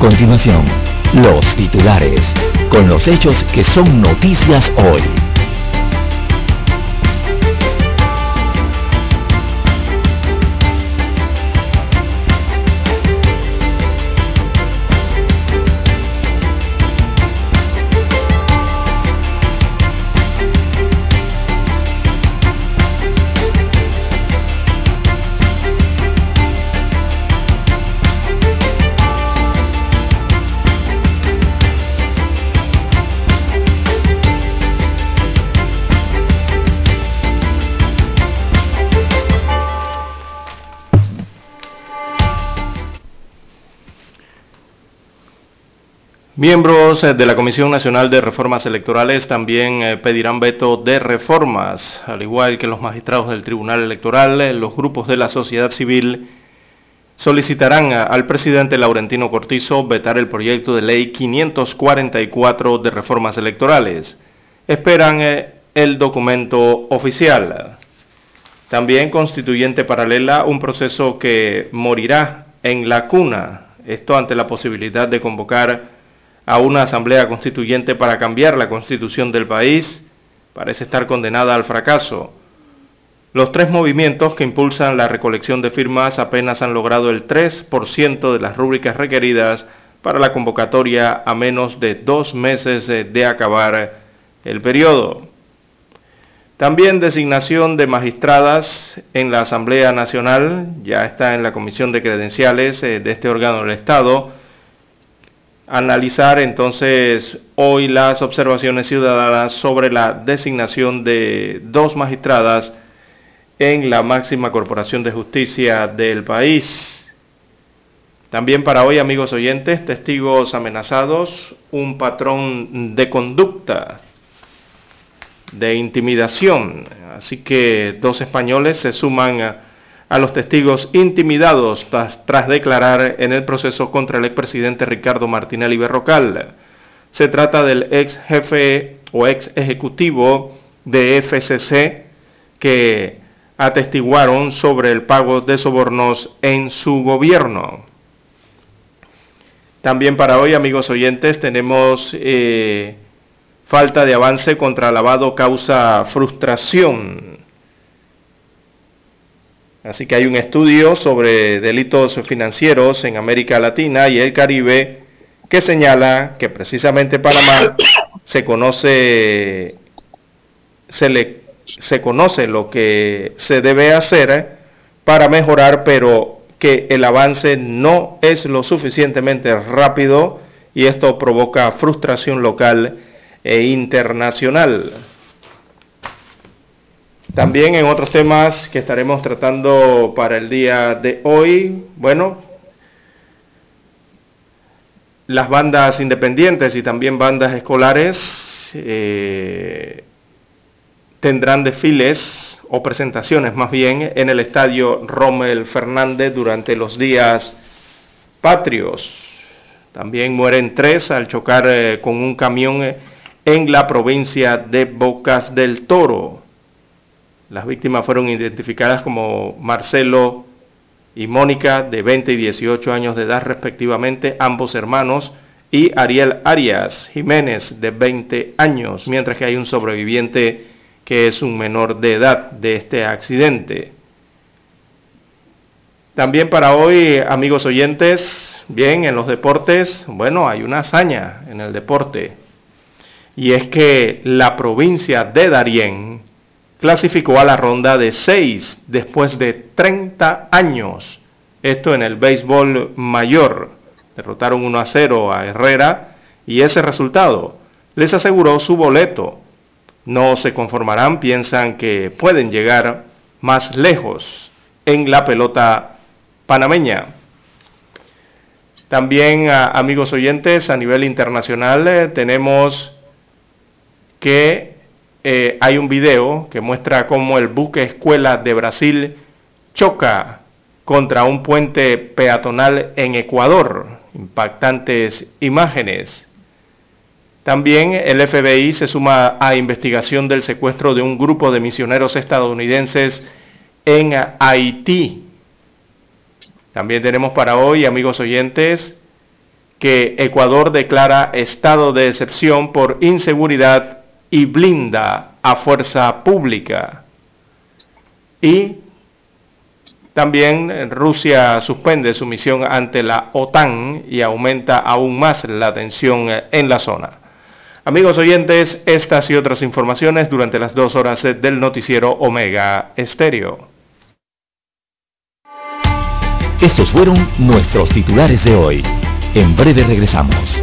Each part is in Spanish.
Continuación, los titulares, con los hechos que son noticias hoy. Miembros eh, de la Comisión Nacional de Reformas Electorales también eh, pedirán veto de reformas, al igual que los magistrados del Tribunal Electoral, eh, los grupos de la sociedad civil solicitarán al presidente Laurentino Cortizo vetar el proyecto de ley 544 de reformas electorales. Esperan el documento oficial. También constituyente paralela, un proceso que morirá en la cuna, esto ante la posibilidad de convocar a una asamblea constituyente para cambiar la constitución del país parece estar condenada al fracaso. Los tres movimientos que impulsan la recolección de firmas apenas han logrado el 3% de las rúbricas requeridas para la convocatoria a menos de dos meses de acabar el periodo. También designación de magistradas en la Asamblea Nacional, ya está en la Comisión de Credenciales eh, de este órgano del Estado, analizar entonces hoy las observaciones ciudadanas sobre la designación de dos magistradas en la máxima corporación de justicia del país. También para hoy, amigos oyentes, testigos amenazados, un patrón de conducta, de intimidación. Así que dos españoles se suman a a los testigos intimidados tras, declarar en el proceso contra el expresidente Ricardo Martinelli Berrocal. Se trata del ex jefe o ex ejecutivo de FCC que atestiguaron sobre el pago de sobornos en su gobierno. También para hoy, amigos oyentes, tenemos eh, falta de avance contra lavado causa frustración. Así que hay un estudio sobre delitos financieros en América Latina y el Caribe que señala que precisamente Panamá se conoce, se, le, se conoce lo que se debe hacer para mejorar, pero que el avance no es lo suficientemente rápido y esto provoca frustración local e internacional. También en otros temas que estaremos tratando para el día de hoy, bueno, las bandas independientes y también bandas escolares eh, tendrán desfiles o presentaciones más bien en el estadio Rommel Fernández durante los días patrios. También mueren tres al chocar eh, con un camión en la provincia de Bocas del Toro. Las víctimas fueron identificadas como Marcelo y Mónica, de 20 y 18 años de edad respectivamente, ambos hermanos, y Ariel Arias Jiménez, de 20 años, mientras que hay un sobreviviente que es un menor de edad de este accidente. También para hoy, amigos oyentes, bien, en los deportes, bueno, hay una hazaña en el deporte. Y es que la provincia de Darién clasificó a la ronda de 6 después de 30 años. Esto en el béisbol mayor. Derrotaron 1 a 0 a Herrera y ese resultado les aseguró su boleto. No se conformarán, piensan que pueden llegar más lejos en la pelota panameña. También, amigos oyentes, a nivel internacional eh, tenemos que eh, hay un video que muestra cómo el buque escuela de Brasil choca contra un puente peatonal en Ecuador. Impactantes imágenes. También el FBI se suma a investigación del secuestro de un grupo de misioneros estadounidenses en Haití. También tenemos para hoy, amigos oyentes, que Ecuador declara estado de excepción por inseguridad y blinda a fuerza pública. Y también Rusia suspende su misión ante la OTAN y aumenta aún más la tensión en la zona. Amigos oyentes, estas y otras informaciones durante las dos horas del noticiero Omega Estéreo. Estos fueron nuestros titulares de hoy. En breve regresamos.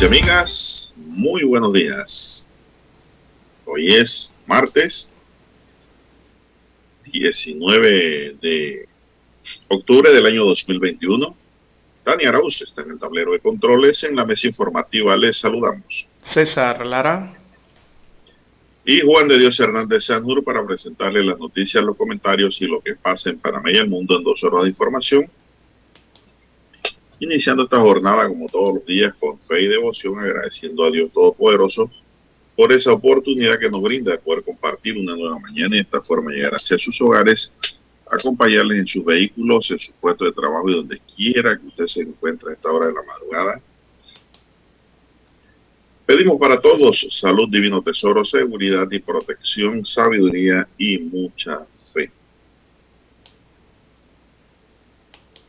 Y amigas, muy buenos días. Hoy es martes 19 de octubre del año 2021. Dani Arauz está en el tablero de controles. En la mesa informativa les saludamos. César Lara. Y Juan de Dios Hernández Sanur para presentarle las noticias, los comentarios y lo que pasa en Panamá y el mundo en dos horas de información iniciando esta jornada como todos los días con fe y devoción, agradeciendo a Dios Todopoderoso por esa oportunidad que nos brinda de poder compartir una nueva mañana y de esta forma llegar hacia sus hogares, acompañarles en sus vehículos, en su puesto de trabajo y donde quiera que usted se encuentre a esta hora de la madrugada. Pedimos para todos salud, divino tesoro, seguridad y protección, sabiduría y mucha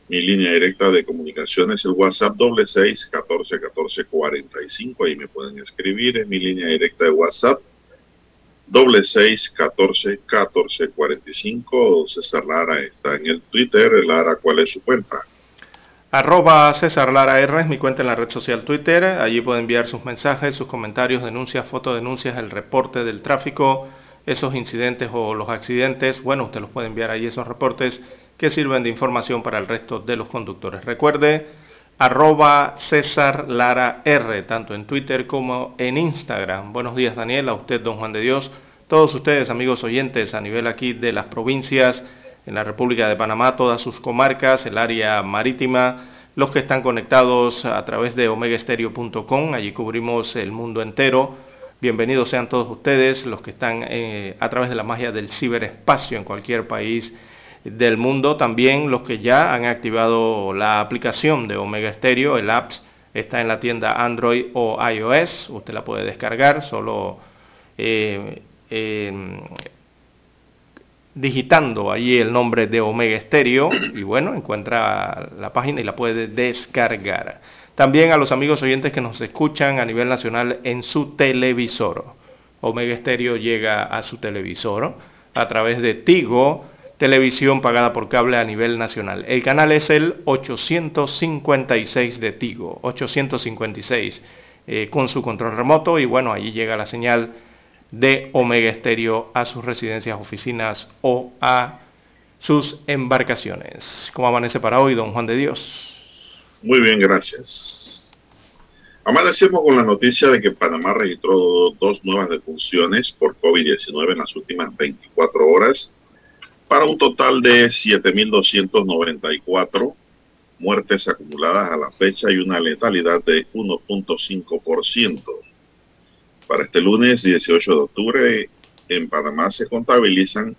Mi línea directa de comunicación es el WhatsApp doble seis catorce catorce cuarenta y cinco. Ahí me pueden escribir en mi línea directa de WhatsApp doble seis catorce catorce cuarenta y cinco. César Lara está en el Twitter. Lara, ¿cuál es su cuenta? Arroba César Lara R es mi cuenta en la red social Twitter. Allí puede enviar sus mensajes, sus comentarios, denuncias, fotodenuncias, el reporte del tráfico, esos incidentes o los accidentes. Bueno, usted los puede enviar ahí esos reportes que sirven de información para el resto de los conductores. Recuerde, arroba César Lara R, tanto en Twitter como en Instagram. Buenos días Daniel, a usted don Juan de Dios, todos ustedes amigos oyentes a nivel aquí de las provincias, en la República de Panamá, todas sus comarcas, el área marítima, los que están conectados a través de omegaestereo.com, allí cubrimos el mundo entero. Bienvenidos sean todos ustedes, los que están eh, a través de la magia del ciberespacio en cualquier país del mundo, también los que ya han activado la aplicación de Omega Stereo, el apps está en la tienda Android o iOS, usted la puede descargar solo eh, digitando ahí el nombre de Omega Stereo y bueno, encuentra la página y la puede descargar. También a los amigos oyentes que nos escuchan a nivel nacional en su televisor. Omega Stereo llega a su televisor a través de Tigo, televisión pagada por cable a nivel nacional. El canal es el 856 de Tigo, 856 eh, con su control remoto y bueno, allí llega la señal de Omega Estéreo a sus residencias, oficinas o a sus embarcaciones. ¿Cómo amanece para hoy, don Juan de Dios? Muy bien, gracias. Amanecemos con la noticia de que Panamá registró dos nuevas defunciones por COVID-19 en las últimas 24 horas, para un total de 7.294 muertes acumuladas a la fecha y una letalidad de 1.5%. Para este lunes 18 de octubre, en Panamá se contabilizan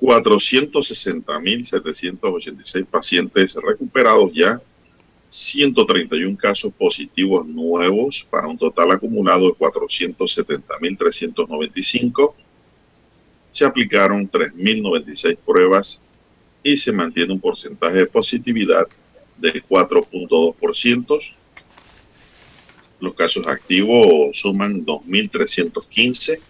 460.786 pacientes recuperados ya 131 casos positivos nuevos para un total acumulado de 470.395. Se aplicaron 3.096 pruebas y se mantiene un porcentaje de positividad de 4.2%. Los casos activos suman 2.315.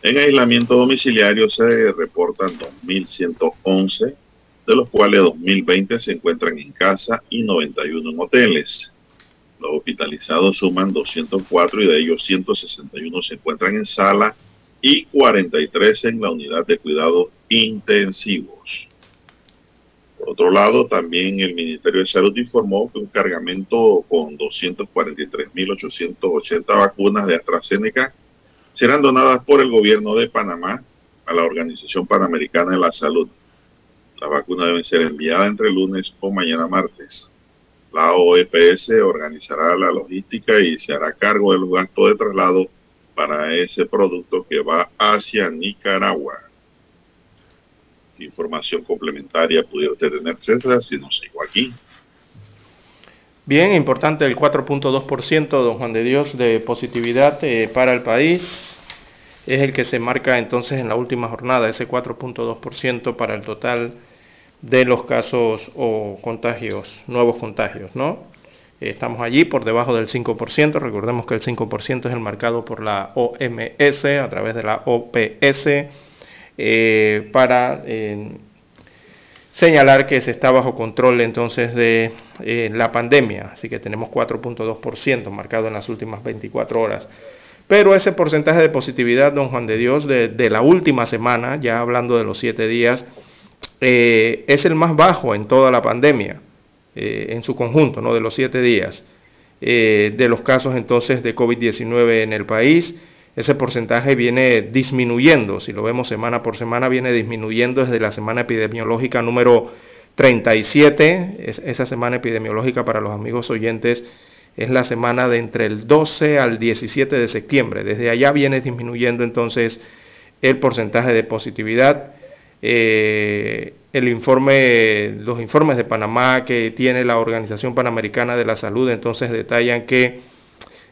En aislamiento domiciliario se reportan 2.111 de los cuales 2.020 se encuentran en casa y 91 en hoteles. Los hospitalizados suman 204 y de ellos 161 se encuentran en sala y 43 en la unidad de cuidados intensivos. Por otro lado, también el Ministerio de Salud informó que un cargamento con 243.880 vacunas de AstraZeneca serán donadas por el gobierno de Panamá a la Organización Panamericana de la Salud las vacunas deben ser enviadas entre lunes o mañana martes. La OEPS organizará la logística y se hará cargo del gasto de traslado para ese producto que va hacia Nicaragua. Información complementaria pudiera usted tener, César, si no sigo aquí. Bien, importante el 4.2%, don Juan de Dios, de positividad eh, para el país. Es el que se marca entonces en la última jornada, ese 4.2% para el total de los casos o contagios, nuevos contagios, ¿no? Estamos allí por debajo del 5%, recordemos que el 5% es el marcado por la OMS a través de la OPS eh, para eh, señalar que se está bajo control entonces de eh, la pandemia, así que tenemos 4.2% marcado en las últimas 24 horas. Pero ese porcentaje de positividad, don Juan de Dios, de, de la última semana, ya hablando de los siete días, es el más bajo en toda la pandemia, eh, en su conjunto, ¿no? de los siete días, eh, de los casos entonces de COVID-19 en el país. Ese porcentaje viene disminuyendo, si lo vemos semana por semana, viene disminuyendo desde la semana epidemiológica número 37. esa semana epidemiológica para los amigos oyentes es la semana de entre el 12 al 17 de septiembre. Desde allá viene disminuyendo entonces el porcentaje de positividad eh, el informe, los informes de Panamá que tiene la Organización Panamericana de la Salud, entonces detallan que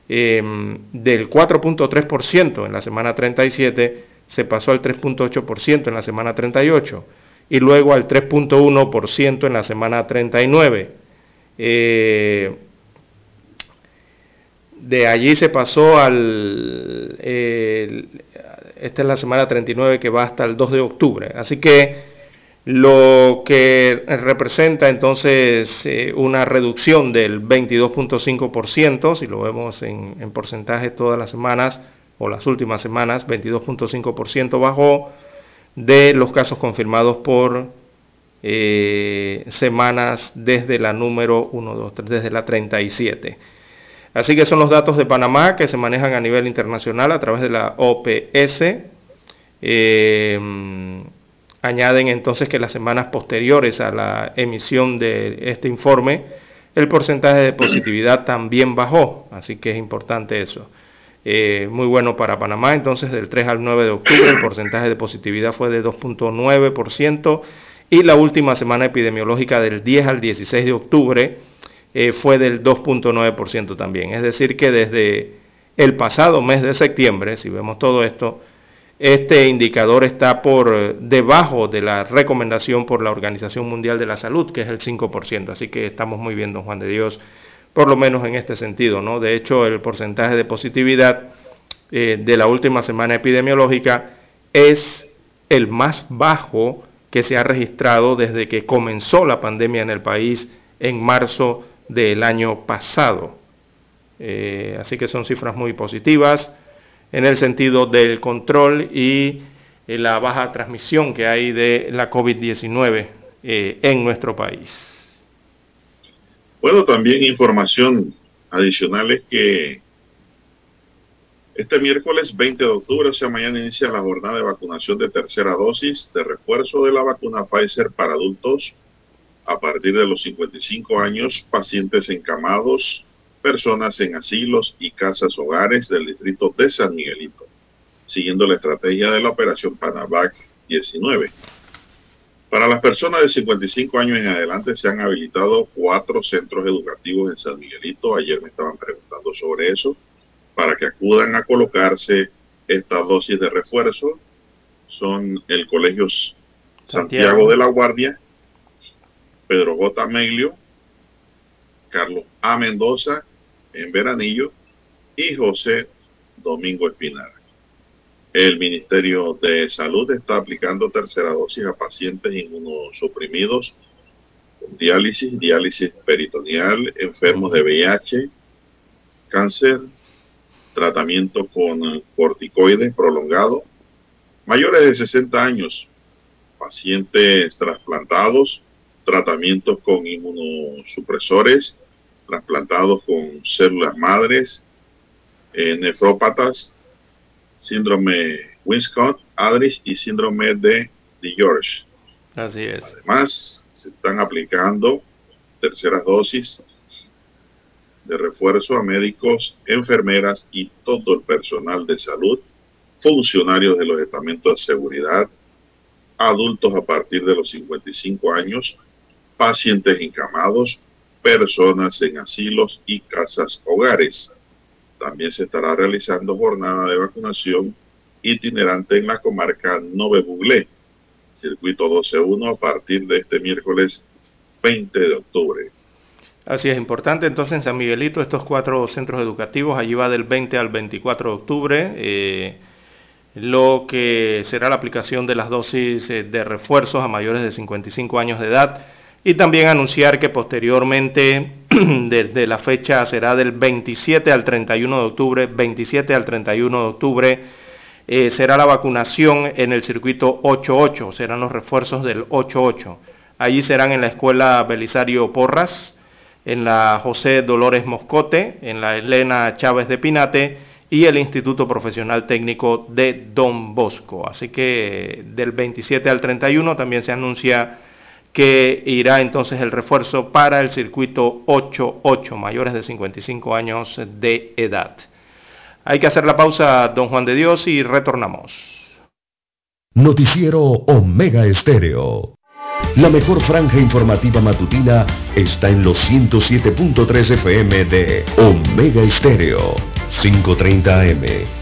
em, del 4.3% en la semana 37 se pasó al 3.8% en la semana 38 y luego al 3.1% en la semana 39. Eh, de allí se pasó al, esta es la semana 39 que va hasta el 2 de octubre. Así que lo que representa entonces eh, una reducción del 22.5%, si lo vemos en, porcentaje todas las semanas o las últimas semanas, 22.5% bajó de los casos confirmados por eh, semanas desde la número 1, 2, 3, desde la 37. Así que son los datos de Panamá que se manejan a nivel internacional a través de la OPS. Eh, añaden entonces que las semanas posteriores a la emisión de este informe, el porcentaje de positividad también bajó, así que es importante eso. Eh, muy bueno para Panamá, entonces del 3 al 9 de octubre el porcentaje de positividad fue de 2.9% y la última semana epidemiológica del 10 al 16 de octubre eh, fue del 2.9% también. Es decir, que desde el pasado mes de septiembre, si vemos todo esto, este indicador está por debajo de la recomendación por la Organización Mundial de la Salud, que es el 5%. Así que estamos muy bien, don Juan de Dios, por lo menos en este sentido. ¿no? De hecho, el porcentaje de positividad eh, de la última semana epidemiológica es el más bajo que se ha registrado desde que comenzó la pandemia en el país en marzo del año pasado. Eh, así que son cifras muy positivas en el sentido del control y eh, la baja transmisión que hay de la COVID-19 eh, en nuestro país. Bueno, también información Adicional es que este miércoles 20 de octubre, o sea, mañana inicia la jornada de vacunación de tercera dosis de refuerzo de la vacuna Pfizer para adultos a partir de los 55 años, pacientes encamados, personas en asilos y casas hogares del distrito de San Miguelito, siguiendo la estrategia de la operación Panavac 19. Para las personas de 55 años en adelante se han habilitado cuatro centros educativos en San Miguelito. Ayer me estaban preguntando sobre eso para que acudan a colocarse esta dosis de refuerzo son el Colegio Santiago, de la Guardia, Pedro J. Meglio, Carlos A. Mendoza en Veranillo y José Domingo Espinar. El Ministerio de Salud está aplicando tercera dosis a pacientes inmunosuprimidos con diálisis, diálisis peritoneal, enfermos de VIH, cáncer, tratamiento con corticoides prolongado, mayores de 60 años, pacientes trasplantados, tratamientos con inmunosupresores, trasplantados con células madres, eh, nefrópatas, síndrome Winscott, Adris y síndrome de, de George. Así es. Además, se están aplicando terceras dosis de refuerzo a médicos, enfermeras y todo el personal de salud, funcionarios de los estamentos de seguridad, adultos a partir de los 55 años, pacientes encamados, personas en asilos y casas hogares. También se estará realizando jornada de vacunación itinerante en la comarca Nove Buglé, circuito 12.1 a partir de este miércoles 20 de octubre. Así es importante entonces en San Miguelito estos cuatro centros educativos, allí va del 20 al 24 de octubre, eh, lo que será la aplicación de las dosis eh, de refuerzos a mayores de 55 años de edad y también anunciar que posteriormente desde la fecha será del 27 al 31 de octubre, 27 al 31 de octubre eh, será la vacunación en el circuito 88, serán los refuerzos del 88. Allí serán en la escuela Belisario Porras, en la José Dolores Moscote, en la Elena Chávez de Pinate y el Instituto Profesional Técnico de Don Bosco. Así que del 27 al 31 también se anuncia que irá entonces el refuerzo para el circuito 88, mayores de 55 años de edad. Hay que hacer la pausa, don Juan de Dios, y retornamos. Noticiero Omega Estéreo. La mejor franja informativa matutina está en los 107.3 FM de Omega Estéreo, 530 AM.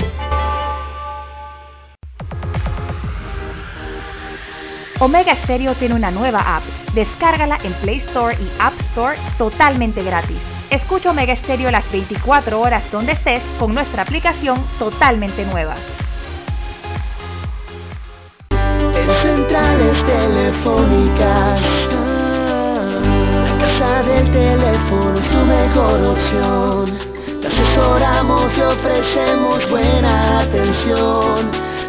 Omega Stereo tiene una nueva app. Descárgala en Play Store y App Store totalmente gratis. Escucha Omega Stereo las 24 horas donde estés con nuestra aplicación totalmente nueva. En centrales telefónicas, casa del teléfono es tu mejor opción te asesoramos y ofrecemos buena atención.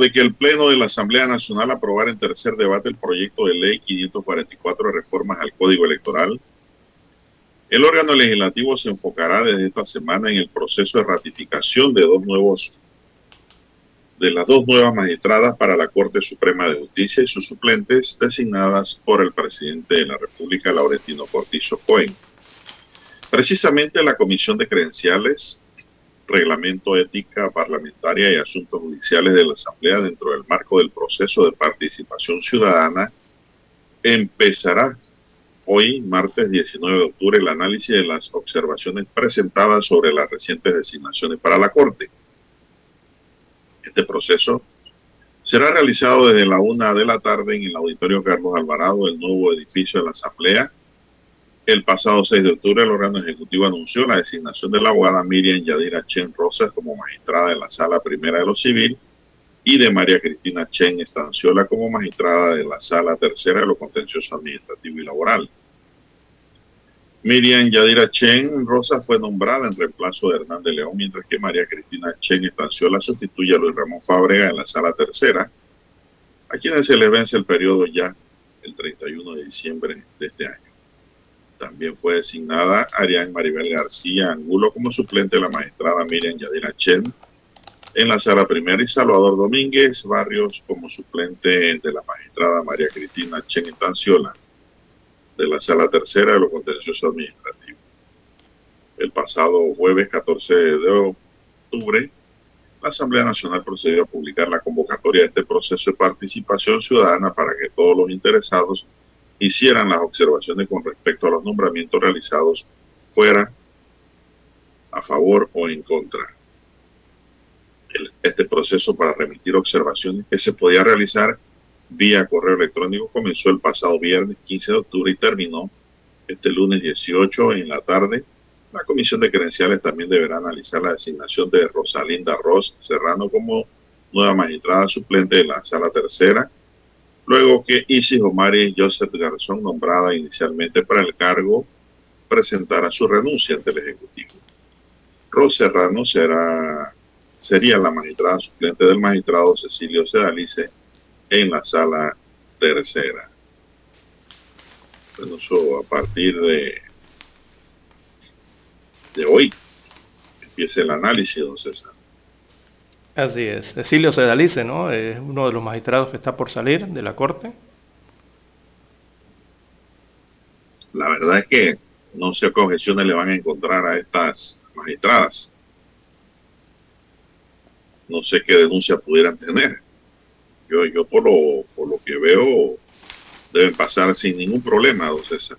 De que el Pleno de la Asamblea Nacional aprobara en tercer debate el proyecto de ley 544 de reformas al Código Electoral, el órgano legislativo se enfocará desde esta semana en el proceso de ratificación de dos nuevos de las dos nuevas magistradas para la Corte Suprema de Justicia y sus suplentes designadas por el presidente de la República, Laurentino Cortizo Cohen. Precisamente la Comisión de Credenciales, Reglamento Ética Parlamentaria y Asuntos Judiciales de la Asamblea dentro del marco del proceso de participación ciudadana empezará hoy, martes 19 de octubre, el análisis de las observaciones presentadas sobre las recientes designaciones para la Corte. Este proceso será realizado desde la una de la tarde en el Auditorio Carlos Alvarado, el nuevo edificio de la Asamblea. El pasado 6 de octubre, el órgano ejecutivo anunció la designación de la abogada Miriam Yadira Chen Rosas como magistrada de la Sala Primera de lo Civil y de María Cristina Chen Estanciola como magistrada de la Sala Tercera de lo Contencioso Administrativo y Laboral. Miriam Yadira Chen Rosa fue nombrada en reemplazo de Hernán de León, mientras que María Cristina Chen Estanciola sustituye a Luis Ramón Fábrega en la sala tercera, a quienes se les vence el periodo ya el 31 de diciembre de este año. También fue designada Arián Maribel García Angulo como suplente de la magistrada Miriam Yadira Chen en la sala primera y Salvador Domínguez Barrios como suplente de la magistrada María Cristina Chen Estanciola de la Sala Tercera de los Contenciosos Administrativos. El pasado jueves 14 de octubre, la Asamblea Nacional procedió a publicar la convocatoria de este proceso de participación ciudadana para que todos los interesados hicieran las observaciones con respecto a los nombramientos realizados fuera, a favor o en contra. este proceso para remitir observaciones que se podía realizar vía correo electrónico comenzó el pasado viernes 15 de octubre y terminó este lunes 18 en la tarde. La comisión de credenciales también deberá analizar la designación de Rosalinda Ross Serrano como nueva magistrada suplente de la sala tercera, luego que Isis Omari Joseph Garzón, nombrada inicialmente para el cargo, presentara su renuncia ante el Ejecutivo. Ross Serrano será, sería la magistrada suplente del magistrado Cecilio Sedalice en la sala tercera. Bueno, eso a partir de, de hoy empieza el análisis, don César. Así es. Cecilio Sedalice, ¿no? Es uno de los magistrados que está por salir de la corte. La verdad es que no sé qué objeciones le van a encontrar a estas magistradas. No sé qué denuncia pudieran tener. Yo, yo por, lo, por lo que veo, deben pasar sin ningún problema, don César.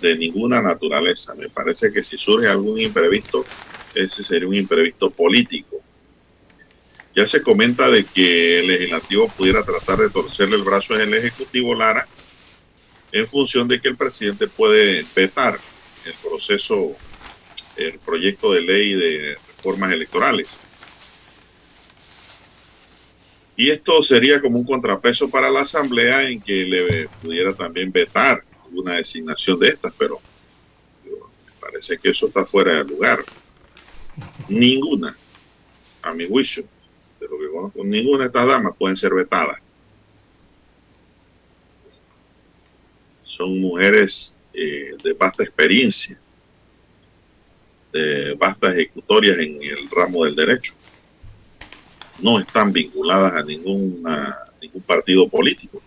De ninguna naturaleza. Me parece que si surge algún imprevisto, ese sería un imprevisto político. Ya se comenta de que el legislativo pudiera tratar de torcerle el brazo al Ejecutivo Lara en función de que el presidente puede vetar el proceso, el proyecto de ley de reformas electorales. Y esto sería como un contrapeso para la Asamblea en que le pudiera también vetar una designación de estas, pero me parece que eso está fuera de lugar. Ninguna, a mi juicio, de lo que conozco, ninguna de estas damas pueden ser vetadas. Son mujeres eh, de vasta experiencia, de vastas ejecutorias en el ramo del derecho no están vinculadas a ninguna, ningún partido político.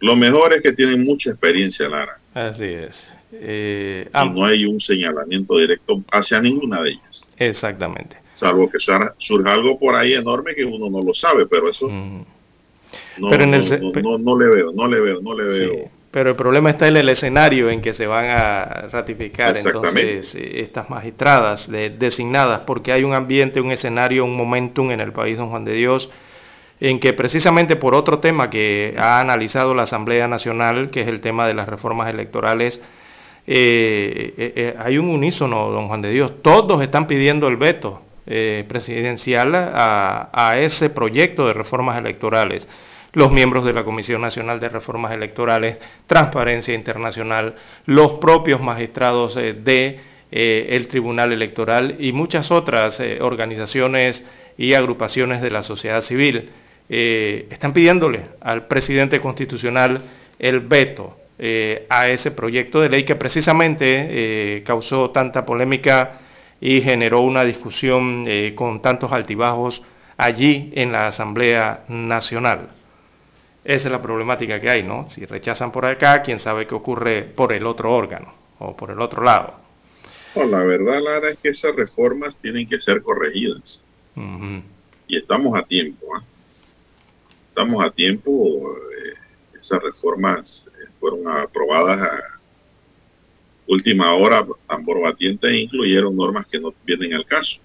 lo mejor es que tienen mucha experiencia, Lara. Así es. Eh, y no hay un señalamiento directo hacia ninguna de ellas. Exactamente. Salvo que surja algo por ahí enorme que uno no lo sabe, pero eso no, pero en el, no, no, le veo, no le veo, no le veo. Pero el problema está en el escenario en que se van a ratificar entonces eh, estas magistradas designadas, porque hay un ambiente, un escenario, un momentum en el país, don Juan de Dios, en que precisamente por otro tema que ha analizado la Asamblea Nacional, que es el tema de las reformas electorales, eh, eh, hay un unísono, don Juan de Dios, todos están pidiendo el veto presidencial a ese proyecto de reformas electorales los miembros de la Comisión Nacional de Reformas Electorales, Transparencia Internacional, los propios magistrados eh, de el Tribunal Electoral y muchas otras organizaciones y agrupaciones de la sociedad civil. están pidiéndole al presidente constitucional el veto a ese proyecto de ley que precisamente causó tanta polémica y generó una discusión con tantos altibajos allí en la Asamblea Nacional. Esa es la problemática que hay, ¿no? Si rechazan por acá, quién sabe qué ocurre por el otro órgano o por el otro lado. la verdad, Lara, es que esas reformas tienen que ser corregidas. Y estamos a tiempo. ¿ah? Estamos a tiempo. Esas reformas eh, fueron aprobadas a última hora, tambor batiente, e incluyeron normas que no vienen al caso.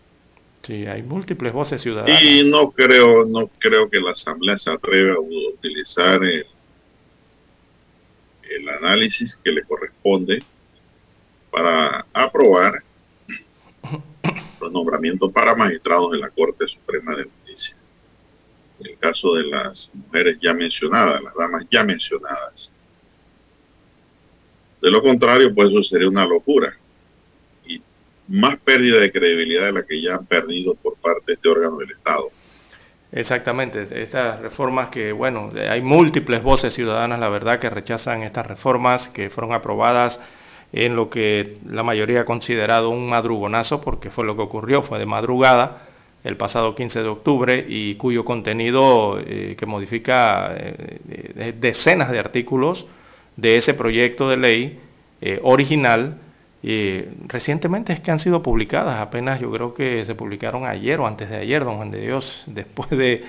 Sí, hay múltiples voces ciudadanas. Y no creo, no creo que la Asamblea se atreva a utilizar el, análisis que le corresponde para aprobar los nombramientos para magistrados de la Corte Suprema de Justicia. El caso de las mujeres ya mencionadas, las damas ya mencionadas. De lo contrario, pues eso sería una locura más pérdida de credibilidad de la que ya han perdido por parte de este órgano del Estado. Exactamente, estas reformas que, bueno, hay múltiples voces ciudadanas, la verdad, que rechazan estas reformas que fueron aprobadas en lo que la mayoría ha considerado un madrugonazo, porque fue lo que ocurrió, fue de madrugada el pasado 15 de octubre y cuyo contenido eh, que modifica eh, decenas de artículos de ese proyecto de ley eh, original recientemente es que han sido publicadas, apenas yo creo que se publicaron ayer o antes de ayer, don Juan de Dios, después de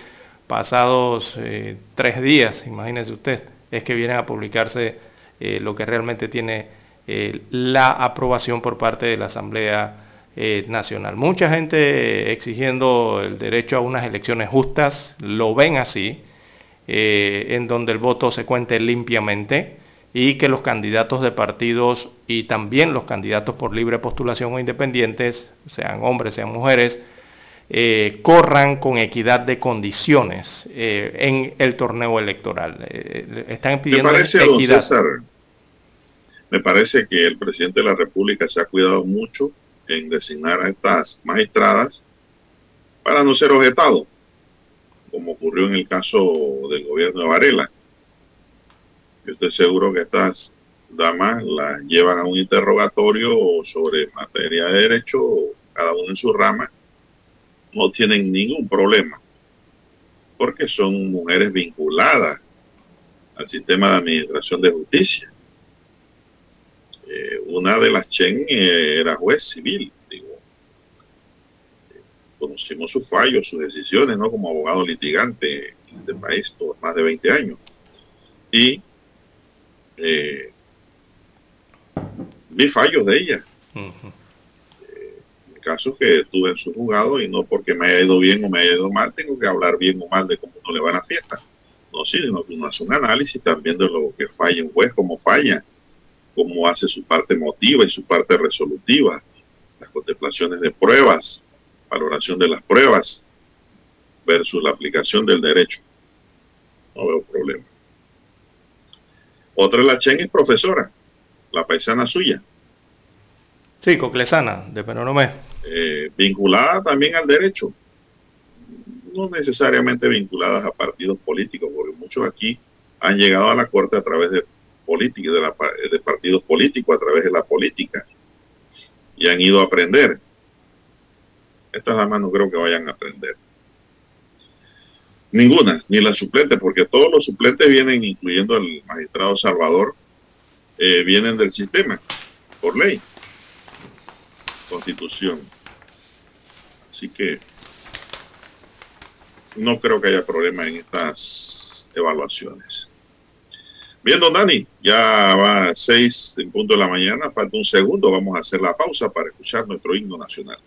pasados eh, tres días, imagínese usted, es que vienen a publicarse eh, lo que realmente tiene eh, la aprobación por parte de la Asamblea Nacional. Mucha gente exigiendo el derecho a unas elecciones justas, lo ven así, en donde el voto se cuente limpiamente y que los candidatos de partidos y también los candidatos por libre postulación o independientes, sean hombres, sean mujeres, eh, corran con equidad de condiciones eh, en el torneo electoral. Eh, están pidiendo me parece, equidad. César, me parece que el presidente de la República se ha cuidado mucho en designar a estas magistradas para no ser objetado, como ocurrió en el caso del gobierno de Varela yo estoy seguro que estas damas las llevan a un interrogatorio sobre materia de derecho, cada uno en su rama, no tienen ningún problema, porque son mujeres vinculadas al sistema de administración de justicia. Eh, una de las Chen eh, era juez civil, digo. conocimos sus fallos, sus decisiones, ¿no? Como abogado litigante en este país por más de 20 años. Y eh, vi fallos de ella. Eh, casos que tuve en su juzgado y no porque me haya ido bien o me haya ido mal, tengo que hablar bien o mal de cómo no le va a la fiesta. No, sino que uno hace un análisis también de lo que falla un juez, cómo falla, cómo hace su parte emotiva y su parte resolutiva, las contemplaciones de pruebas, valoración de las pruebas versus la aplicación del derecho. No veo problema. Otra es la Chen es profesora, la paisana suya. Sí, coclesana, de Penonomé. Eh, vinculada también al derecho. No necesariamente vinculadas a partidos políticos, porque muchos aquí han llegado a la corte a través de política, de, la, de partidos políticos, a través de la política, y han ido a aprender. Estas damas no creo que vayan a aprender. Ninguna, ni la suplente, porque todos los suplentes vienen, incluyendo el magistrado Salvador, eh, vienen del sistema, por ley, constitución. Así que no creo que haya problema en estas evaluaciones. Bien, don Dani, ya va a seis en punto de la mañana, falta un segundo, vamos a hacer la pausa para escuchar nuestro himno nacional.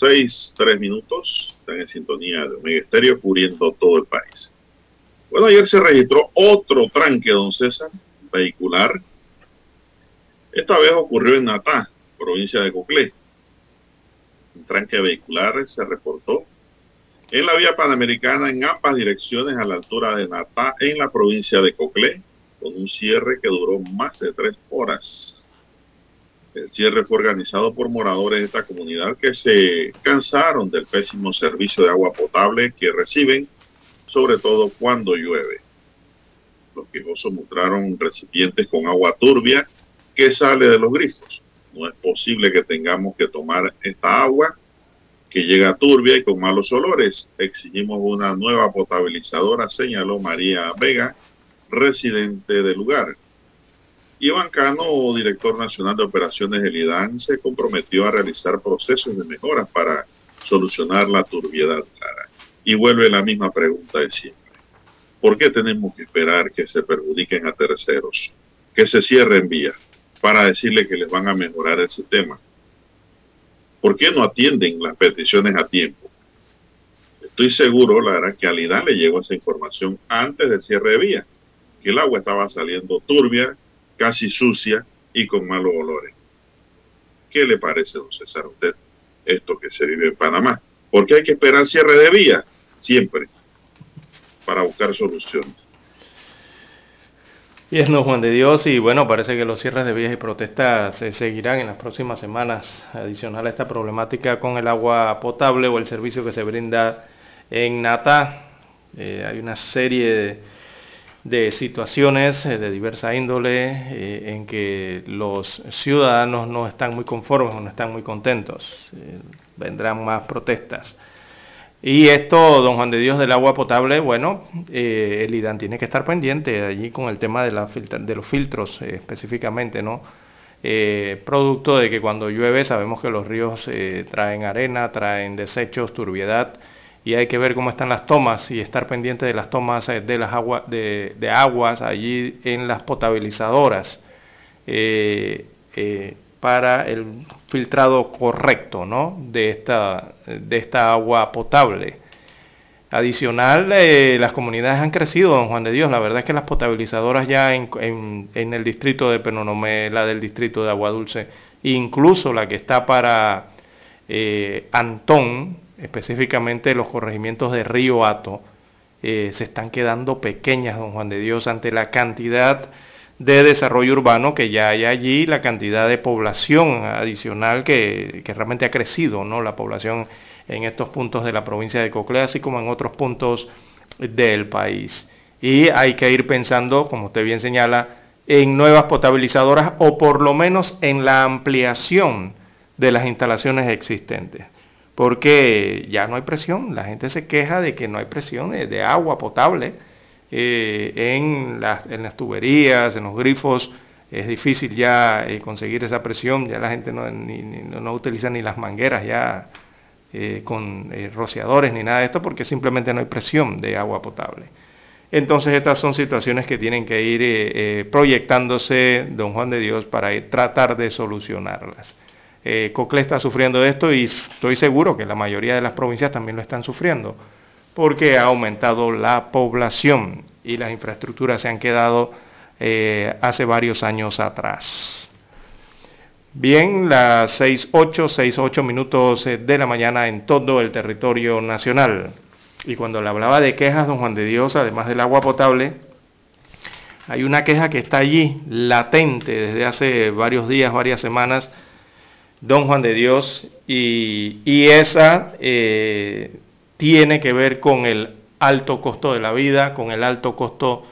6, 3 minutos. Están en sintonía de Omega Estéreo, cubriendo todo el país. Bueno, ayer se registró otro tranque, don César, vehicular. Esta vez ocurrió en Natá, provincia de Coclé. Un tranque vehicular se reportó en la vía panamericana en ambas direcciones a la altura de Natá, en la provincia de Coclé, con un cierre que duró más de tres horas. El cierre fue organizado por moradores de esta comunidad que se cansaron del pésimo servicio de agua potable que reciben sobre todo cuando llueve. Los quejosos mostraron recipientes con agua turbia que sale de los grifos. No es posible que tengamos que tomar esta agua que llega turbia y con malos olores. Exigimos una nueva potabilizadora, señaló María Vega, residente del lugar. Iván Cano, director nacional de operaciones del IDAN, se comprometió a realizar procesos de mejoras para solucionar la turbiedad clara. Y vuelve la misma pregunta de siempre. ¿Por qué tenemos que esperar que se perjudiquen a terceros? Que se cierren vías para decirle que les van a mejorar ese tema. ¿Por qué no atienden las peticiones a tiempo? Estoy seguro, la verdad, que a Lidán le llegó esa información antes del cierre de vía, que el agua estaba saliendo turbia, casi sucia y con malos olores. ¿Qué le parece, don César, a usted esto que se vive en Panamá? Porque hay que esperar cierre de vía siempre para buscar soluciones. es no, Juan de Dios, y bueno, parece que los cierres de vías y protestas se seguirán en las próximas semanas, adicional a esta problemática con el agua potable o el servicio que se brinda en Nata. Eh, hay una serie de, de situaciones eh, de diversa índole eh, en que los ciudadanos no están muy conformes, no están muy contentos. vendrán más protestas. Y esto, don Juan de Dios, del agua potable, bueno, eh, el IDAN tiene que estar pendiente allí con el tema de, la de los filtros eh, específicamente, ¿no? Eh, producto de que cuando llueve sabemos que los ríos traen arena, traen desechos, turbiedad, y hay que ver cómo están las tomas y estar pendiente de las tomas de las aguas de, aguas allí en las potabilizadoras para el filtrado correcto ¿no? de, esta, de esta agua potable. Adicional, eh, las comunidades han crecido, don Juan de Dios. La verdad es que las potabilizadoras ya en, en, el distrito de Penonomé, la del distrito de Agua Dulce, incluso la que está para eh, Antón, específicamente los corregimientos de Río Hato, eh, se están quedando pequeñas, don Juan de Dios, ante la cantidad de desarrollo urbano que ya hay allí, la cantidad de población adicional que, realmente ha crecido, ¿no? La población en estos puntos de la provincia de Coclea, así como en otros puntos del país. Y hay que ir pensando, como usted bien señala, en nuevas potabilizadoras o por lo menos en la ampliación de las instalaciones existentes. Porque ya no hay presión, la gente se queja de que no hay presión de agua potable eh, en, las, en, las, tuberías, en los grifos, es difícil ya eh, conseguir esa presión, ya la gente no, no utiliza ni las mangueras ya eh, con rociadores ni nada de esto porque simplemente no hay presión de agua potable. Entonces estas son situaciones que tienen que ir proyectándose, don Juan de Dios, para tratar de solucionarlas. Cocle está sufriendo esto y estoy seguro que la mayoría de las provincias también lo están sufriendo porque ha aumentado la población y las infraestructuras se han quedado eh, hace varios años atrás. Bien, las 6.8, 6.8 minutos eh, de la mañana en todo el territorio nacional. Y cuando le hablaba de quejas, don Juan de Dios, además del agua potable, hay una queja que está allí, latente, desde hace varios días, varias semanas, don Juan de Dios, y, esa eh, tiene que ver con el alto costo de la vida, con el alto costo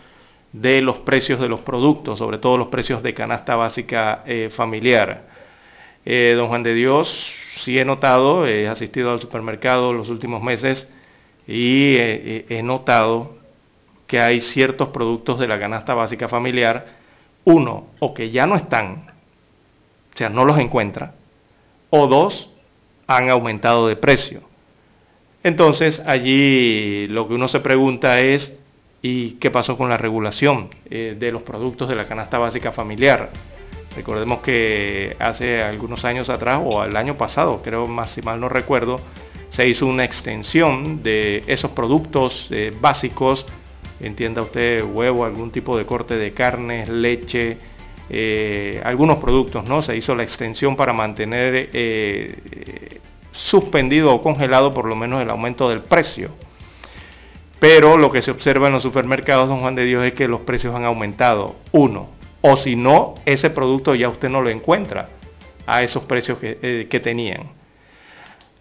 de los precios de los productos, sobre todo los precios de canasta básica eh, familiar. Eh, don Juan de Dios, sí he notado, he asistido al supermercado los últimos meses y he notado que hay ciertos productos de la canasta básica familiar, uno, o que ya no están, sea, no los encuentra, o dos, han aumentado de precio. Entonces, allí lo que uno se pregunta es, ¿y qué pasó con la regulación eh, de los productos de la canasta básica familiar? Recordemos que hace algunos años atrás, o el año pasado, creo más si mal no recuerdo, se hizo una extensión de esos productos eh, básicos, entienda usted huevo, algún tipo de corte de carne, leche, eh, algunos productos, ¿no? Se hizo la extensión para mantener eh, suspendido o congelado por lo menos el aumento del precio. Pero lo que se observa en los supermercados, don Juan de Dios, es que los precios han aumentado. Uno, o si no, ese producto ya usted no lo encuentra a esos precios que, que tenían.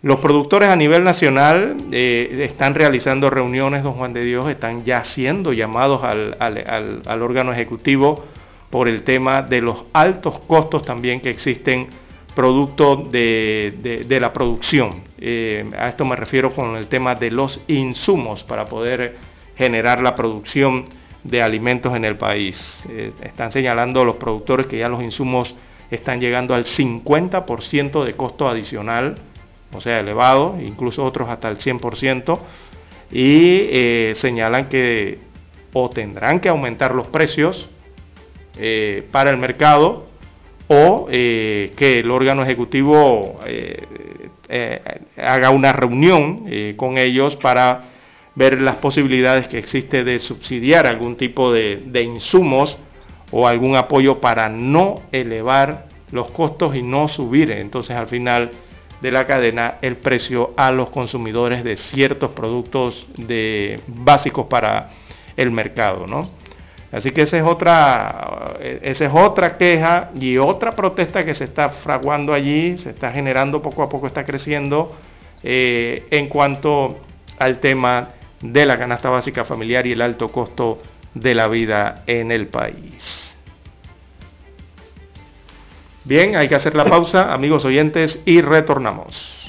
Los productores a nivel nacional eh, están realizando reuniones, don Juan de Dios, están ya siendo llamados al, órgano ejecutivo por el tema de los altos costos también que existen producto de, la producción. Eh, a esto me refiero con el tema de los insumos para poder generar la producción de alimentos en el país. Eh, están señalando los productores que ya los insumos están llegando al 50% de costo adicional o sea, elevado, incluso otros hasta el 100%, y eh, señalan que o tendrán que aumentar los precios eh, para el mercado o eh, que el órgano ejecutivo haga una reunión con ellos para ver las posibilidades que existe de subsidiar algún tipo de, insumos o algún apoyo para no elevar los costos y no subir entonces al final de la cadena el precio a los consumidores de ciertos productos básicos para el mercado, ¿no? Así que esa es otra, esa es otra queja y otra protesta que se está fraguando allí, se está generando poco a poco, está creciendo eh, en cuanto al tema de la canasta básica familiar y el alto costo de la vida en el país. Bien, hay que hacer la pausa, amigos oyentes, y retornamos.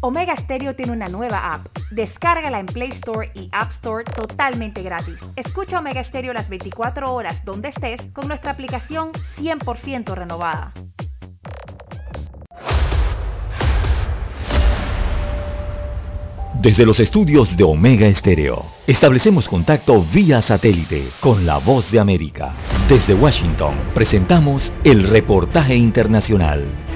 Omega Stereo tiene una nueva app. Descárgala en Play Store y App Store totalmente gratis. Escucha Omega Stereo las 24 horas donde estés con nuestra aplicación 100% renovada. Desde los estudios de Omega Estéreo, establecemos contacto vía satélite con la voz de América. Desde Washington, presentamos el reportaje internacional.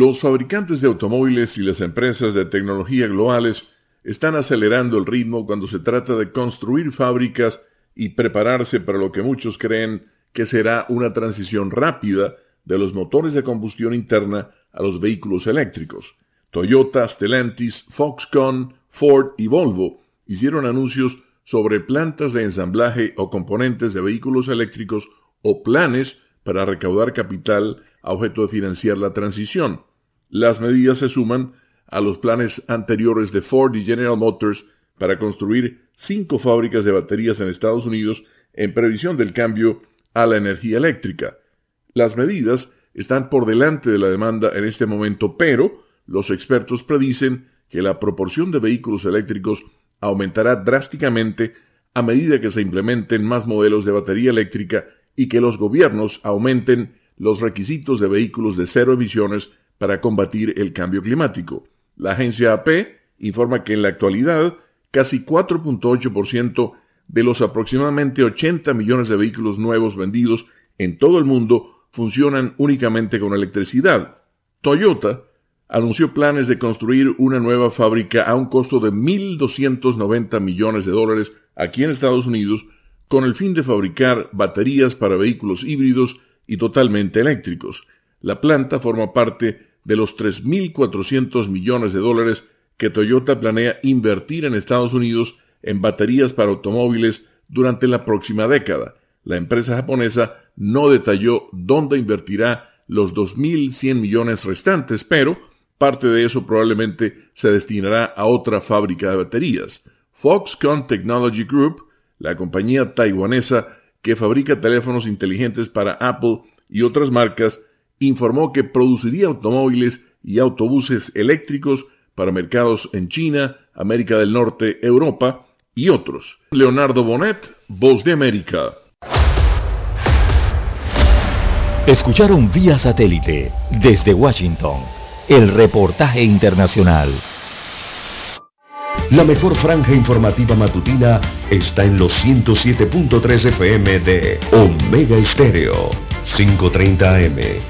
Los fabricantes de automóviles y las empresas de tecnología globales están acelerando el ritmo cuando se trata de construir fábricas y prepararse para lo que muchos creen que será una transición rápida de los motores de combustión interna a los vehículos eléctricos. Toyota, Stellantis, Foxconn, Ford y Volvo hicieron anuncios sobre plantas de ensamblaje o componentes de vehículos eléctricos o planes para recaudar capital a objeto de financiar la transición. Las medidas se suman a los planes anteriores de Ford y General Motors para construir cinco fábricas de baterías en Estados Unidos en previsión del cambio a la energía eléctrica. Las medidas están por delante de la demanda en este momento, pero los expertos predicen que la proporción de vehículos eléctricos aumentará drásticamente a medida que se implementen más modelos de batería eléctrica y que los gobiernos aumenten los requisitos de vehículos de cero emisiones para combatir el cambio climático. La agencia AP informa que en la actualidad casi 4.8% de los aproximadamente 80 millones de vehículos nuevos vendidos en todo el mundo funcionan únicamente con electricidad. Toyota anunció planes de construir una nueva fábrica a un costo de 1.290 millones de dólares aquí en Estados Unidos con el fin de fabricar baterías para vehículos híbridos y totalmente eléctricos. La planta forma parte de los 3.400 millones de dólares que Toyota planea invertir en Estados Unidos en baterías para automóviles durante la próxima década. La empresa japonesa no detalló dónde invertirá los 2.100 millones restantes, pero parte de eso probablemente se destinará a otra fábrica de baterías. Foxconn Technology Group, la compañía taiwanesa que fabrica teléfonos inteligentes para Apple y otras marcas, informó que produciría automóviles y autobuses eléctricos para mercados en China, América del Norte, Europa y otros. Leonardo Bonet, Voz de América. Escucharon vía satélite desde Washington el reportaje internacional. La mejor franja informativa matutina está en los 107.3 FM de Omega Estéreo, 530 AM.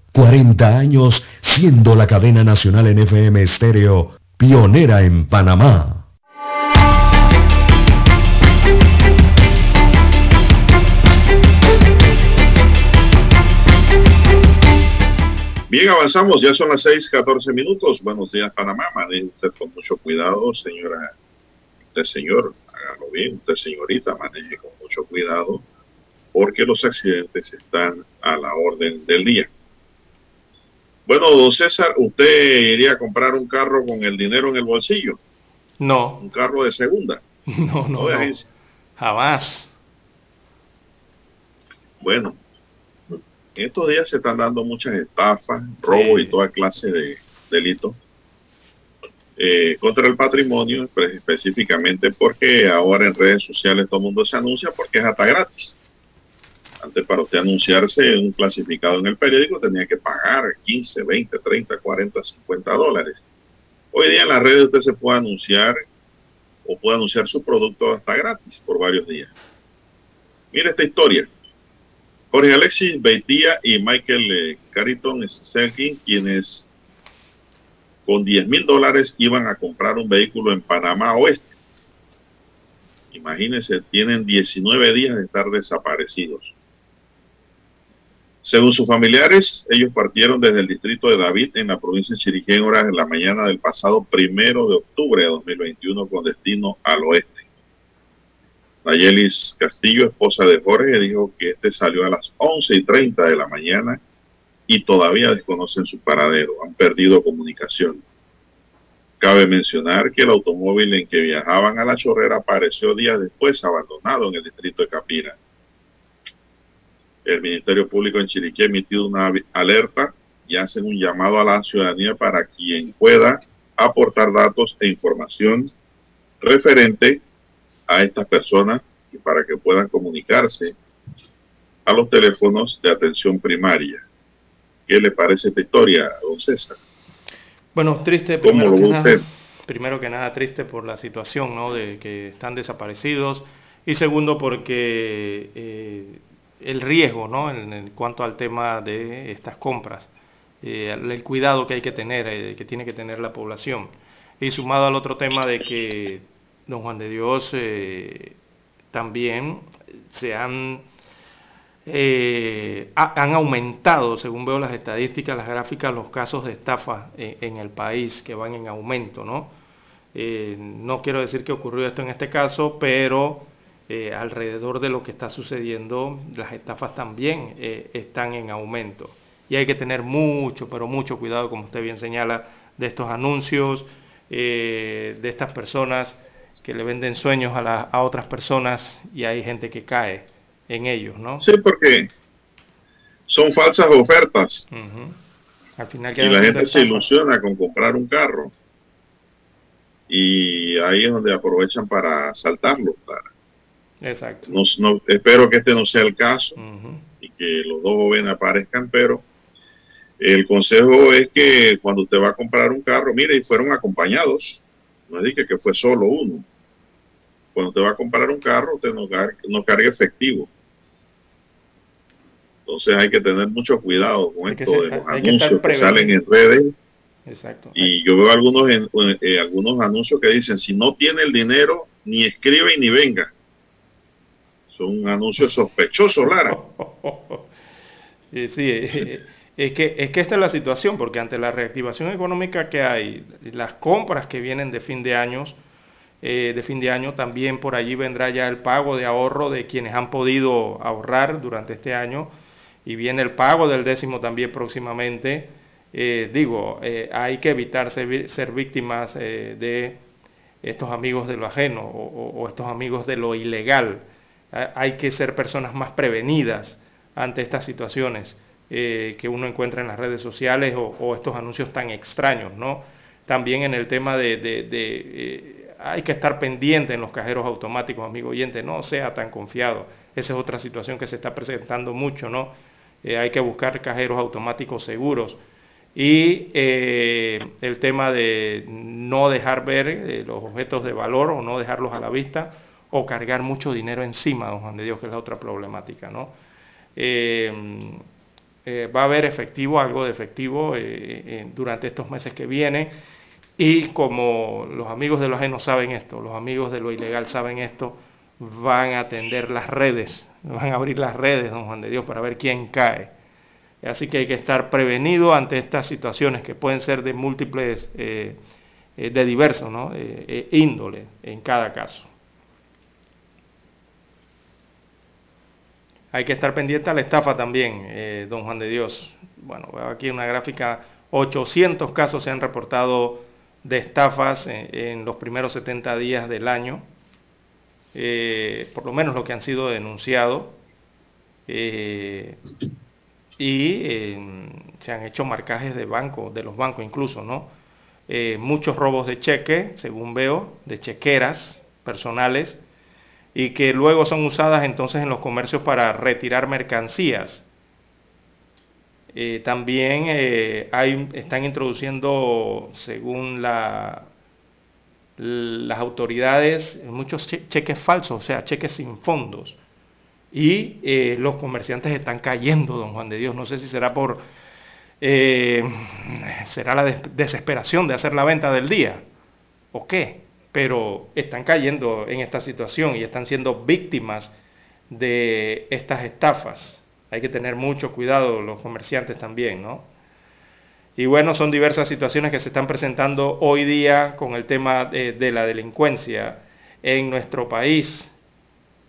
40 años siendo la cadena nacional en FM Estéreo, pionera en Panamá. Bien, avanzamos, ya son las 6:14 minutos. Buenos días, Panamá. Maneje usted con mucho cuidado, señora, usted señor, hágalo bien, usted señorita, maneje con mucho cuidado, porque los accidentes están a la orden del día. Bueno, don César, ¿usted iría a comprar un carro con el dinero en el bolsillo? No. Un carro de segunda. No, no, no. Jamás. Bueno, en estos días se están dando muchas estafas, robos y toda clase de delitos eh, contra el patrimonio, pues, específicamente porque ahora en redes sociales todo el mundo se anuncia porque es hasta gratis. Antes para usted anunciarse un clasificado en el periódico tenía que pagar 15, 20, 30, 40, 50 dólares. Hoy día en las redes usted se puede anunciar o puede anunciar su producto hasta gratis por varios días. Mire esta historia. Jorge Alexis Beitía y Michael eh, Cariton Selkin, quienes con 10 mil dólares iban a comprar un vehículo en Panamá Oeste. Imagínense, tienen 19 días de estar desaparecidos. Según sus familiares, ellos partieron desde el distrito de David en la provincia de Chiriquí en horas la mañana del pasado primero de octubre de 2021 con destino al oeste. Nayelis Castillo, esposa de Jorge, dijo que este salió a las 11 y 30 de la mañana y todavía desconocen su paradero, han perdido comunicación. Cabe mencionar que el automóvil en que viajaban a la chorrera apareció días después abandonado en el distrito de Capira. El Ministerio Público en Chiriquí ha emitido una alerta y hacen un llamado a la ciudadanía para quien pueda aportar datos e información referente a estas personas y para que puedan comunicarse a los teléfonos de atención primaria. ¿Qué le parece esta historia, don César? Bueno, triste, primero que, nada, primero que nada triste por la situación, ¿no? De que están desaparecidos y segundo porque eh, el riesgo, ¿no? En, cuanto al tema de estas compras, eh, el cuidado que hay que tener, eh, que tiene que tener la población. Y sumado al otro tema de que don Juan de Dios eh, también se han, eh, han aumentado, según veo las estadísticas, las gráficas, los casos de estafa en, el país que van en aumento, ¿no? No quiero decir que ocurrió esto en este caso, pero alrededor de lo que está sucediendo, las estafas también están en aumento. Y hay que tener mucho, pero mucho cuidado, como usted bien señala, de estos anuncios, de estas personas que le venden sueños a, a otras personas y hay gente que cae en ellos, ¿no? Sí, porque son falsas ofertas. Al final y la gente se ilusiona con comprar un carro. Y ahí es donde aprovechan para saltarlo, claro. Exacto. No, espero que este no sea el caso y que los dos jóvenes aparezcan, pero el consejo es que cuando usted va a comprar un carro, mire, y fueron acompañados, no es que fue solo uno cuando te va a comprar un carro, usted no, cargue, efectivo. Entonces hay que tener mucho cuidado con esto de los anuncios que, salen en redes. Exacto. Y yo veo algunos, eh, algunos anuncios que dicen, si no tiene el dinero, ni escribe y ni venga. Son anuncios sospechosos, Lara. sí, es que, es que esta es la situación, porque ante la reactivación económica que hay, las compras que vienen de fin de años, eh, de fin de año. También por allí vendrá ya el pago de ahorro de quienes han podido ahorrar durante este año y viene el pago del décimo también próximamente. Eh, digo, eh, hay que evitar ser, víctimas de estos amigos de lo ajeno o, estos amigos de lo ilegal. Hay que ser personas más prevenidas ante estas situaciones que uno encuentra en las redes sociales o, estos anuncios tan extraños, ¿no? También en el tema de hay que estar pendiente en los cajeros automáticos, amigo oyente, no sea tan confiado. Esa es otra situación que se está presentando mucho, ¿no? Eh, hay que buscar cajeros automáticos seguros. Y eh, el tema de no dejar ver eh, los objetos de valor o no dejarlos a la vista o cargar mucho dinero encima, don Juan de Dios, que es la otra problemática, ¿no? va a haber efectivo, algo de efectivo durante estos meses que vienen y como los amigos de lo ajeno saben esto, los amigos de lo ilegal saben esto, van a atender las redes, van a abrir las redes, don Juan de Dios, para ver quién cae. Así que hay que estar prevenido ante estas situaciones que pueden ser de múltiples, eh, eh, de diversos ¿no? Eh, índole en cada caso. Hay que estar pendiente a la estafa también, don Juan de Dios. Bueno, veo aquí una gráfica, 800 casos se han reportado de estafas en, los primeros 70 días del año, eh, por lo menos lo que han sido denunciados, eh, y eh, se han hecho marcajes de banco, de los bancos incluso, ¿no? muchos robos de cheque, según veo, de chequeras personales, y que luego son usadas entonces en los comercios para retirar mercancías eh, también eh, hay, están introduciendo, según la, las autoridades, muchos cheques falsos, o sea, cheques sin fondos. Y eh, los comerciantes están cayendo, don Juan de Dios. No sé si será por... será la desesperación de hacer la venta del día o qué, pero están cayendo en esta situación y están siendo víctimas de estas estafas hay que tener mucho cuidado los comerciantes también, ¿no? Y bueno, son diversas situaciones que se están presentando hoy día con el tema de, la delincuencia en nuestro país.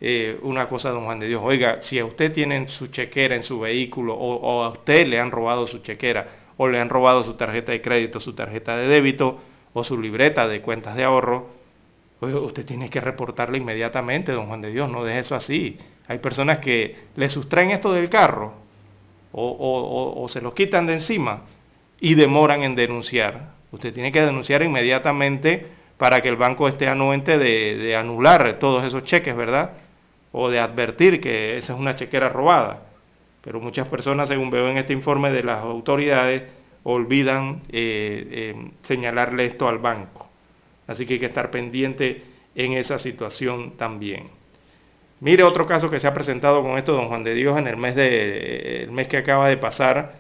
Eh, una cosa, don Juan de Dios, oiga, si a usted tiene su chequera en su vehículo o, a usted le han robado su chequera o le han robado su tarjeta de crédito, su tarjeta de débito o su libreta de cuentas de ahorro, usted tiene que reportarle inmediatamente, don Juan de Dios, no deje eso así. Hay personas que le sustraen esto del carro o, se lo quitan de encima y demoran en denunciar. Usted tiene que denunciar inmediatamente para que el banco esté anuente de, anular todos esos cheques, ¿verdad? O de advertir que esa es una chequera robada. Pero muchas personas, según veo en este informe de las autoridades, olvidan eh, eh, señalarle esto al banco. Así que hay que estar pendiente en esa situación también. Mire otro caso que se ha presentado con esto, don Juan de Dios, en el mes, de, el mes que acaba de pasar.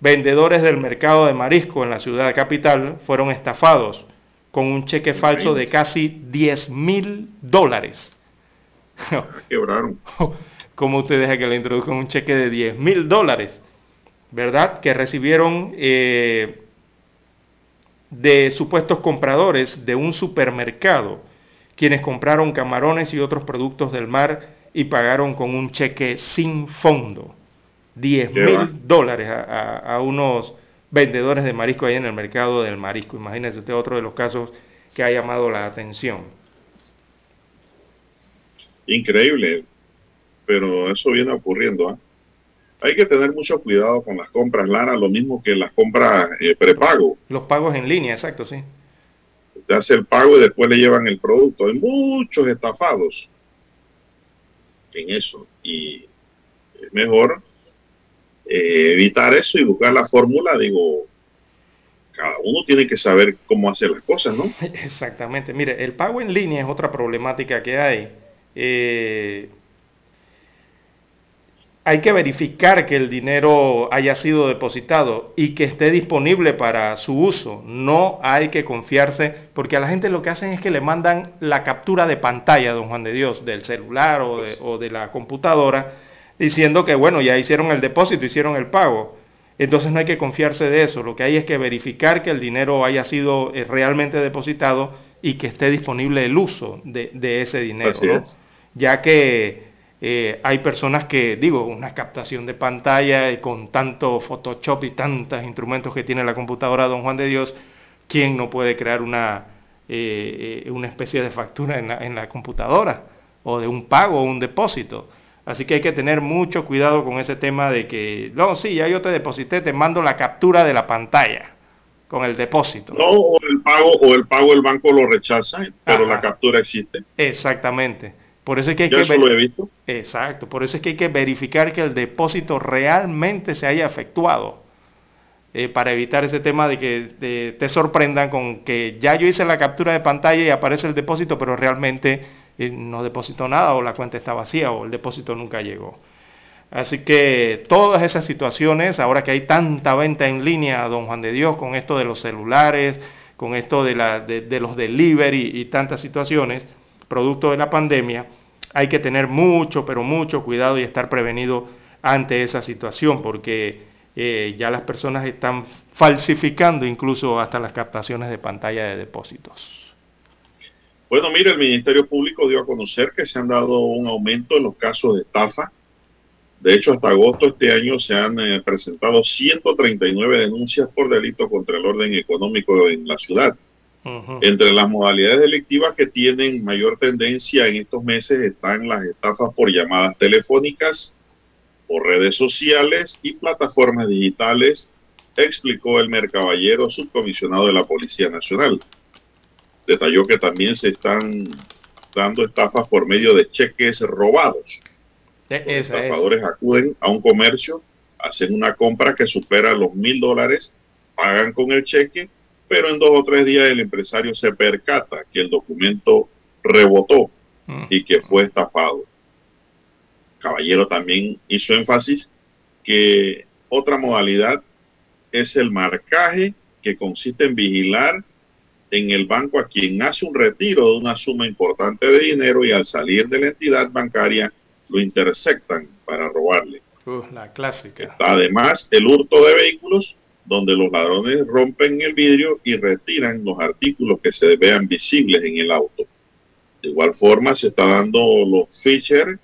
Vendedores del mercado de marisco en la ciudad capital fueron estafados con un cheque falso de casi 10 mil dólares. Quebraron. ¿Cómo usted deja que le introduzcan un cheque de 10 mil dólares? ¿Verdad? Que recibieron eh, de supuestos compradores de un supermercado quienes compraron camarones y otros productos del mar y pagaron con un cheque sin fondo, 10 mil dólares a, unos vendedores de marisco ahí en el mercado del marisco. Imagínense usted otro de los casos que ha llamado la atención. Increíble, pero eso viene ocurriendo. ¿ah? Hay que tener mucho cuidado con las compras, Lara, lo mismo que las compras eh, prepago. Los pagos en línea, exacto, sí hace el pago y después le llevan el producto. Hay muchos estafados en eso y es mejor eh, evitar eso y buscar la fórmula, digo, cada uno tiene que saber cómo hacer las cosas, ¿no? Exactamente. Mire, el pago en línea es otra problemática que hay. Eh, hay que verificar que el dinero haya sido depositado y que esté disponible para su uso. No hay que confiarse, porque a la gente lo que hacen es que le mandan la captura de pantalla, don Juan de Dios, del celular o de, la computadora, diciendo que, bueno, ya hicieron el depósito, hicieron el pago. Entonces no hay que confiarse de eso. Lo que hay es que verificar que el dinero haya sido eh, realmente depositado y que esté disponible el uso de, ese dinero, ya que eh, hay personas que, digo, una captación de pantalla con tanto Photoshop y tantos instrumentos que tiene la computadora Don Juan de Dios, ¿quién no puede crear una, eh, eh, una especie de factura en la, en la computadora? O de un pago o un depósito. Así que hay que tener mucho cuidado con ese tema de que, no, sí, ya yo te deposité, te mando la captura de la pantalla con el depósito. No, o el pago, o el pago el banco lo rechaza, pero la captura existe. Exactamente. Por eso es que hay que eso lo he visto. Exacto, por eso es que hay que verificar que el depósito realmente se haya efectuado. Eh, para evitar ese tema de que te sorprendan con que ya yo hice la captura de pantalla y aparece el depósito, pero realmente eh, no depositó nada o la cuenta está vacía o el depósito nunca llegó. Así que todas esas situaciones, ahora que hay tanta venta en línea, don Juan de Dios, con esto de los celulares, con esto de, la, de los delivery y tantas situaciones, producto de la pandemia, hay que tener mucho, pero mucho cuidado y estar prevenido ante esa situación, porque eh, ya las personas están falsificando incluso hasta las captaciones de pantalla de depósitos. Bueno, mire, el Ministerio Público dio a conocer que se han dado un aumento en los casos de estafa. De hecho, hasta agosto de este año se han eh, presentado 139 denuncias por delito contra el orden económico en la ciudad. Entre las modalidades delictivas que tienen mayor tendencia en estos meses están las estafas por llamadas telefónicas, por redes sociales y plataformas digitales, explicó el Mercaballero, subcomisionado de la Policía Nacional. Detalló que también se están dando estafas por medio de cheques robados. E-, Los estafadores acuden a un comercio, hacen una compra que supera los mil dólares, pagan con el cheque pero en dos o tres días el empresario se percata que el documento rebotó mm. y que fue estafado. Caballero también hizo énfasis que otra modalidad es el marcaje que consiste en vigilar en el banco a quien hace un retiro de una suma importante de dinero y al salir de la entidad bancaria lo intersectan para robarle. Uh, la clásica. además el hurto de vehículos donde los ladrones rompen el vidrio y retiran los artículos que se vean visibles en el auto. De igual forma, se está dando los features,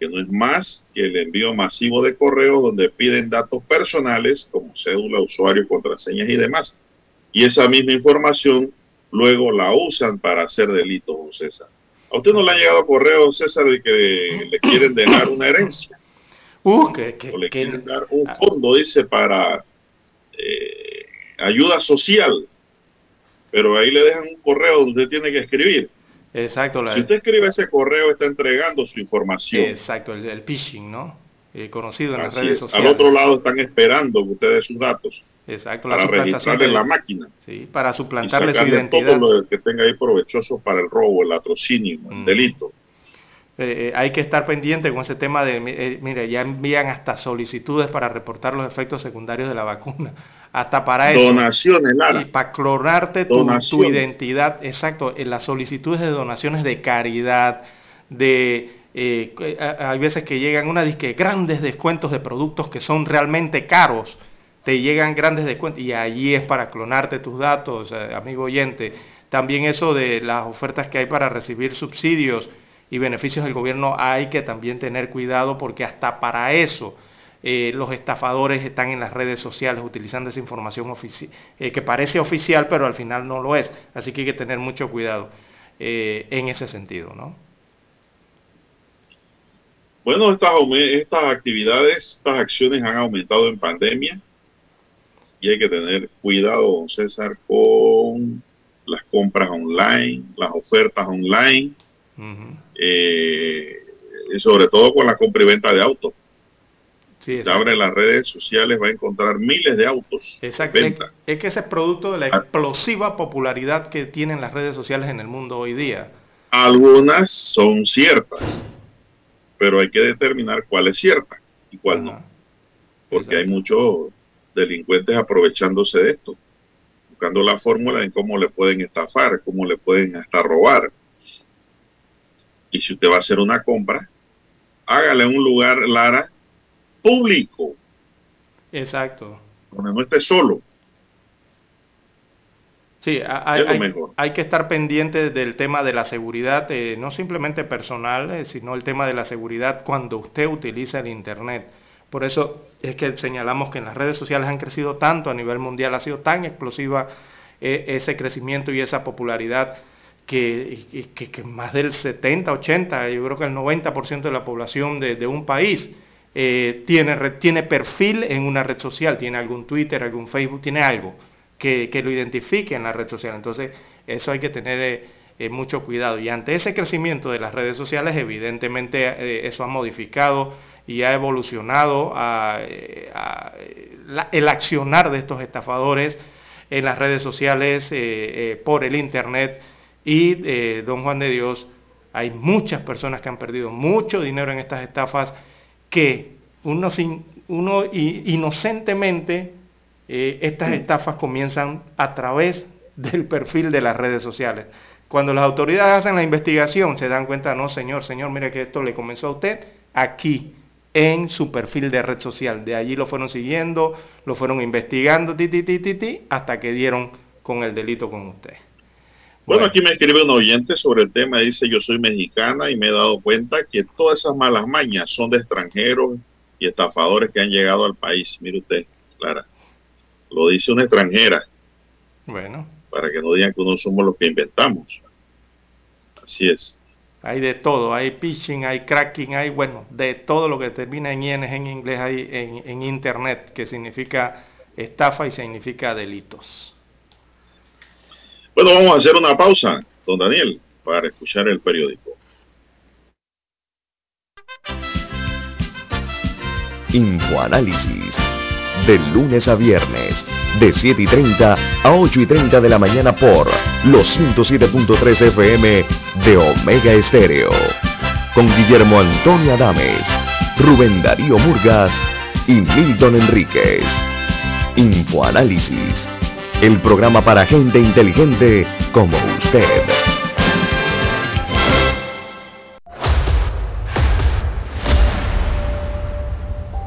que no es más que el envío masivo de correos donde piden datos personales como cédula, usuario, contraseñas y demás. Y esa misma información luego la usan para hacer delitos, César. ¿A usted no le ha llegado correo, César, de que le quieren dejar una herencia? Uh, que, o le quieren dar un fondo, dice, para eh, ayuda social, pero ahí le dejan un correo donde usted tiene que escribir. Exacto. si usted escribe ese correo, está entregando su información. Exacto, el, phishing, ¿no? Eh, conocido en las redes sociales. Al otro lado están esperando que usted dé sus datos. Exacto, para registrarle en la máquina. Sí, para suplantarle su identidad. todo lo que tenga ahí provechoso para el robo, el latrocinio, el mm. delito. Eh, hay que estar pendiente con ese tema de, eh, mire, ya envían hasta solicitudes para reportar los efectos secundarios de la vacuna, hasta para eso. Donaciones, Lara. Y para clonarte tu, tu, identidad, exacto, en las solicitudes de donaciones de caridad, de, eh, hay veces que llegan una disque grandes descuentos de productos que son realmente caros, te llegan grandes descuentos y allí es para clonarte tus datos, amigo oyente. También eso de las ofertas que hay para recibir subsidios, y beneficios del gobierno hay que también tener cuidado porque hasta para eso eh, los estafadores están en las redes sociales utilizando esa información eh, que parece oficial pero al final no lo es. Así que hay que tener mucho cuidado eh, en ese sentido, ¿no? Bueno, estas, estas actividades, estas acciones han aumentado en pandemia y hay que tener cuidado, don César, con las compras online, las ofertas online eh, y sobre todo con la compra y venta de autos. si abre las redes sociales, va a encontrar miles de autos. Exacto. Es que ese es producto de la ah. explosiva popularidad que tienen las redes sociales en el mundo hoy día. Algunas son ciertas, pero hay que determinar cuál es cierta y cuál no. Porque hay muchos delincuentes aprovechándose de esto, buscando la fórmula en cómo le pueden estafar, cómo le pueden hasta robar. Y si usted va a hacer una compra, hágale un lugar, Lara, público. Exacto. Donde no esté solo. Sí, hay, que estar pendiente del tema de la seguridad, eh, no simplemente personal, eh, sino el tema de la seguridad cuando usted utiliza el Internet. Por eso es que señalamos que en las redes sociales han crecido tanto a nivel mundial, ha sido tan explosiva eh, ese crecimiento y esa popularidad que, más del 70, 80, yo creo que el 90% de la población de, un país tiene, tiene perfil en una red social, tiene algún Twitter, algún Facebook, tiene algo que, lo identifique en la red social. Entonces, eso hay que tener eh, eh, mucho cuidado. Y ante ese crecimiento de las redes sociales, evidentemente eh, eso ha modificado y ha evolucionado el accionar de estos estafadores en las redes sociales, por el Internet. Y, don Juan de Dios, hay muchas personas que han perdido mucho dinero en estas estafas que uno, sin, uno inocentemente eh, estas estafas comienzan a través del perfil de las redes sociales. Cuando las autoridades hacen la investigación, se dan cuenta, no, señor, señor, mire que esto le comenzó a usted aquí, en su perfil de red social. De allí lo fueron siguiendo, lo fueron investigando, ti, ti, ti, ti, hasta que dieron con el delito con usted. Bueno, aquí me escribe un oyente sobre el tema, dice, yo soy mexicana y me he dado cuenta que todas esas malas mañas son de extranjeros y estafadores que han llegado al país. Mire usted, Clara. Lo dice una extranjera. Bueno. Para que no digan que no somos los que inventamos. Así es. Hay de todo, hay pitching, hay cracking, hay, bueno, de todo lo que termina en ING en inglés hay en, en Internet, que significa estafa y significa delitos. Bueno, vamos a hacer una pausa, don Daniel, para escuchar el periódico. Infoanálisis de lunes a viernes, de 7 y 30 a 8 y 30 de la mañana por los 107.3 FM de Omega Estéreo. Con Guillermo Antonio Adames, Rubén Darío Murgas y Milton Enríquez. Infoanálisis, el programa para gente inteligente como usted.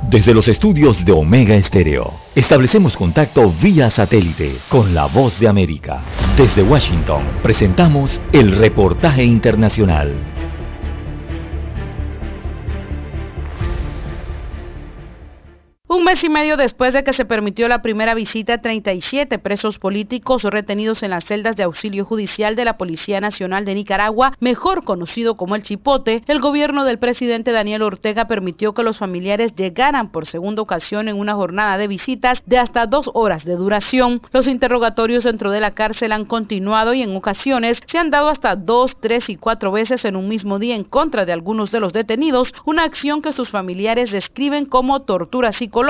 Desde los estudios de Omega Estéreo, establecemos contacto vía satélite con la voz de América. Desde Washington, presentamos el reportaje internacional. Un mes y medio después de que se permitió la primera visita a 37 presos políticos retenidos en las celdas de auxilio judicial de la Policía Nacional de Nicaragua, mejor conocido como el Chipote, el gobierno del presidente Daniel Ortega permitió que los familiares llegaran por segunda ocasión en una jornada de visitas de hasta dos horas de duración. Los interrogatorios dentro de la cárcel han continuado y en ocasiones se han dado hasta dos, tres y cuatro veces en un mismo día en contra de algunos de los detenidos, una acción que sus familiares describen como tortura psicológica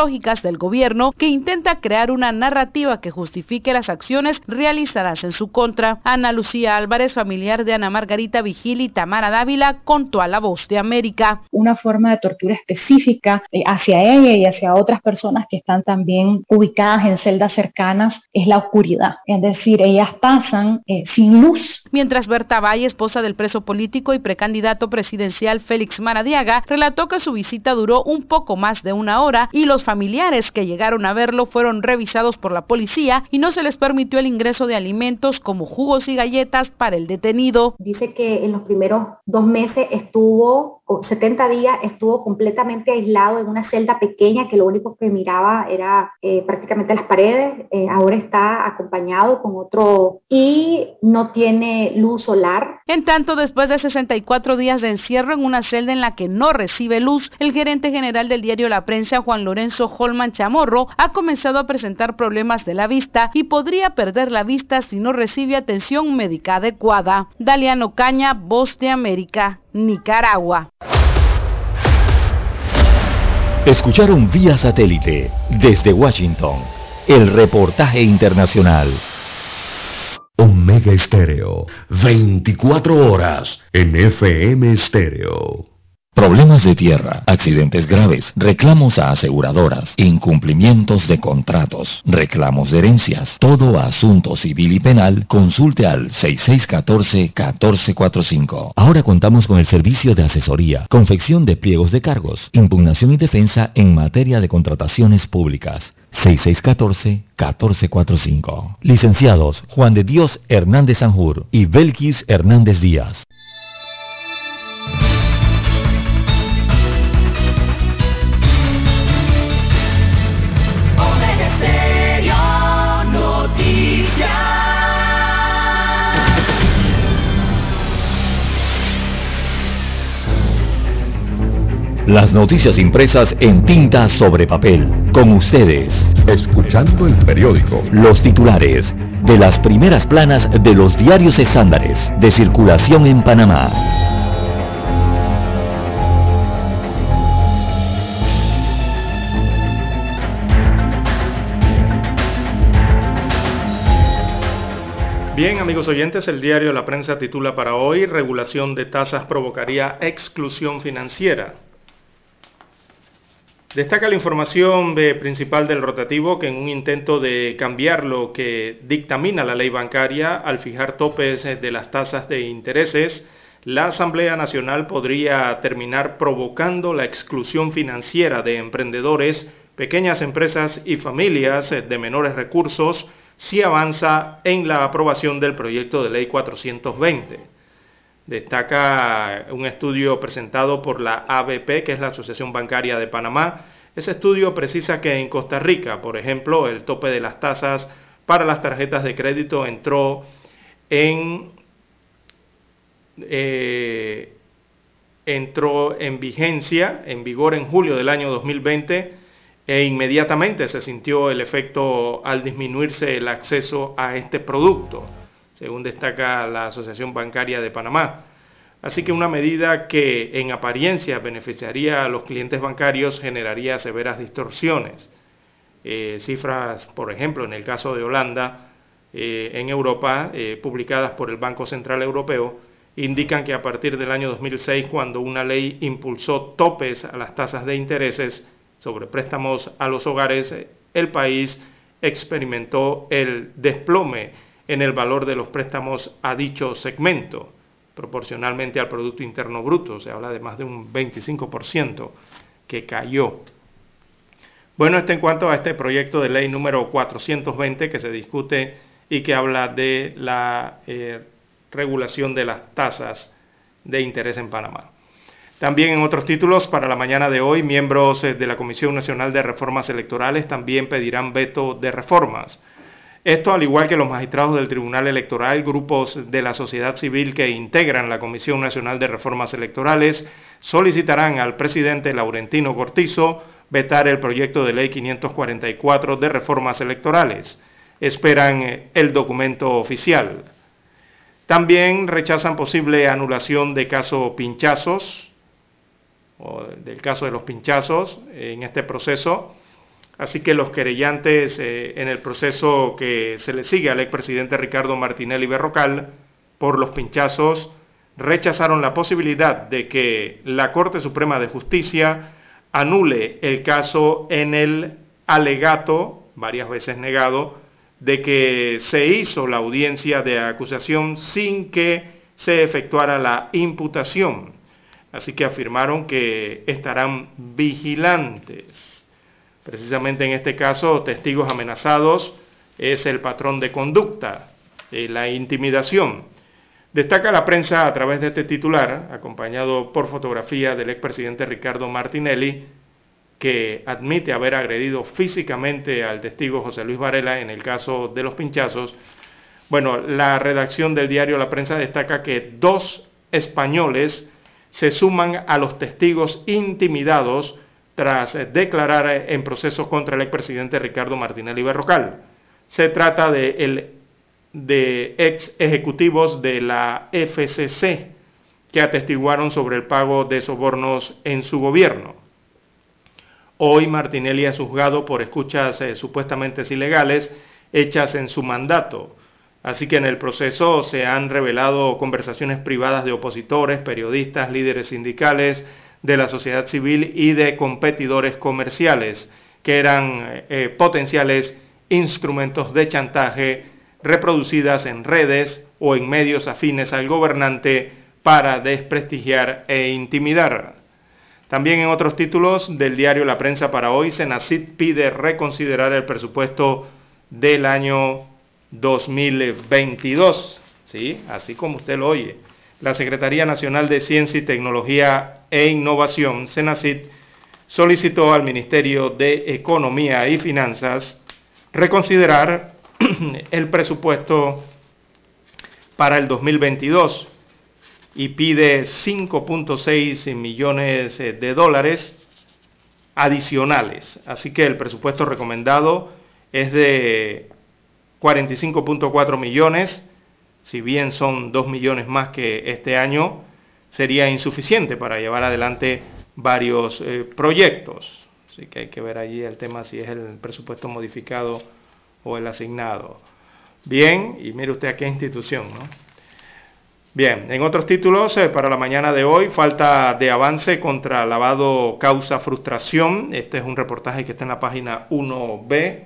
del gobierno que intenta crear una narrativa que justifique las acciones realizadas en su contra. Ana Lucía Álvarez, familiar de Ana Margarita Vigil y Tamara Dávila, contó a La Voz de América. Una forma de tortura específica eh, hacia ella y hacia otras personas que están también ubicadas en celdas cercanas es la oscuridad. Es decir, ellas pasan eh, sin luz. Mientras Berta Valle, esposa del preso político y precandidato presidencial Félix Maradiaga, relató que su visita duró un poco más de una hora y los familiares que llegaron a verlo fueron revisados por la policía y no se les permitió el ingreso de alimentos como jugos y galletas para el detenido. Dice que en los primeros dos meses estuvo, o 70 días, estuvo completamente aislado en una celda pequeña que lo único que miraba era eh, prácticamente las paredes. Eh, ahora está acompañado con otro y no tiene luz solar. En tanto, después de 64 días de encierro en una celda en la que no recibe luz, el gerente general del diario La Prensa, Juan Lorenzo, Holman Chamorro ha comenzado a presentar problemas de la vista y podría perder la vista si no recibe atención médica adecuada. Daliano Caña, Voz de América, Nicaragua. Escucharon vía satélite desde Washington el reportaje internacional. Omega Estéreo, 24 horas en FM Estéreo. Problemas de tierra, accidentes graves, reclamos a aseguradoras, incumplimientos de contratos, reclamos de herencias, todo asunto civil y penal, consulte al 6614-1445. Ahora contamos con el servicio de asesoría, confección de pliegos de cargos, impugnación y defensa en materia de contrataciones públicas. 6614-1445. Licenciados Juan de Dios Hernández Sanjur y Belkis Hernández Díaz. Las noticias impresas en tinta sobre papel. Con ustedes. Escuchando el periódico. Los titulares de las primeras planas de los diarios estándares de circulación en Panamá. Bien, amigos oyentes, el diario La Prensa titula para hoy, regulación de tasas provocaría exclusión financiera. Destaca la información principal del rotativo que en un intento de cambiar lo que dictamina la ley bancaria al fijar topes de las tasas de intereses, la Asamblea Nacional podría terminar provocando la exclusión financiera de emprendedores, pequeñas empresas y familias de menores recursos si avanza en la aprobación del proyecto de ley 420. Destaca un estudio presentado por la ABP, que es la Asociación Bancaria de Panamá. Ese estudio precisa que en Costa Rica, por ejemplo, el tope de las tasas para las tarjetas de crédito entró en, eh, entró en vigencia, en vigor en julio del año 2020 e inmediatamente se sintió el efecto al disminuirse el acceso a este producto según destaca la Asociación Bancaria de Panamá. Así que una medida que en apariencia beneficiaría a los clientes bancarios generaría severas distorsiones. Eh, cifras, por ejemplo, en el caso de Holanda, eh, en Europa, eh, publicadas por el Banco Central Europeo, indican que a partir del año 2006, cuando una ley impulsó topes a las tasas de intereses sobre préstamos a los hogares, el país experimentó el desplome en el valor de los préstamos a dicho segmento, proporcionalmente al Producto Interno Bruto. Se habla de más de un 25% que cayó. Bueno, esto en cuanto a este proyecto de ley número 420 que se discute y que habla de la eh, regulación de las tasas de interés en Panamá. También en otros títulos, para la mañana de hoy, miembros eh, de la Comisión Nacional de Reformas Electorales también pedirán veto de reformas. Esto, al igual que los magistrados del Tribunal Electoral, grupos de la sociedad civil que integran la Comisión Nacional de Reformas Electorales, solicitarán al presidente Laurentino Cortizo vetar el proyecto de ley 544 de reformas electorales. Esperan eh, el documento oficial. También rechazan posible anulación de caso pinchazos, o del caso de los pinchazos en este proceso Así que los querellantes eh, en el proceso que se le sigue al expresidente Ricardo Martinelli Berrocal por los pinchazos rechazaron la posibilidad de que la Corte Suprema de Justicia anule el caso en el alegato, varias veces negado, de que se hizo la audiencia de acusación sin que se efectuara la imputación. Así que afirmaron que estarán vigilantes Precisamente en este caso, testigos amenazados es el patrón de conducta, la intimidación. Destaca la prensa a través de este titular, acompañado por fotografía del expresidente Ricardo Martinelli, que admite haber agredido físicamente al testigo José Luis Varela en el caso de los pinchazos. Bueno, la redacción del diario La Prensa destaca que dos españoles se suman a los testigos intimidados tras declarar en proceso contra el expresidente Ricardo Martinelli Berrocal. Se trata de, de ex ejecutivos de la FCC que atestiguaron sobre el pago de sobornos en su gobierno. Hoy Martinelli es juzgado por escuchas eh, supuestamente ilegales hechas en su mandato. Así que en el proceso se han revelado conversaciones privadas de opositores, periodistas, líderes sindicales, de la sociedad civil y de competidores comerciales, que eran eh, potenciales instrumentos de chantaje reproducidas en redes o en medios afines al gobernante para desprestigiar e intimidar. También en otros títulos del diario La Prensa para hoy, Senacid pide reconsiderar el presupuesto del año 2022. ¿Sí? Así como usted lo oye. La Secretaría Nacional de Ciencia y Tecnología e Innovación, Senacid, solicitó al Ministerio de Economía y Finanzas reconsiderar el presupuesto para el 2022 y pide 5.6 millones de dólares adicionales. Así que el presupuesto recomendado es de 45.4 millones, si bien son 2 millones más que este año, sería insuficiente para llevar adelante varios eh, proyectos. Así que hay que ver allí el tema si es el presupuesto modificado o el asignado. Bien, y mire usted a qué institución, ¿no? Bien, en otros títulos eh, para la mañana de hoy, falta de avance contra lavado causa frustración. Este es un reportaje que está en la página 1B,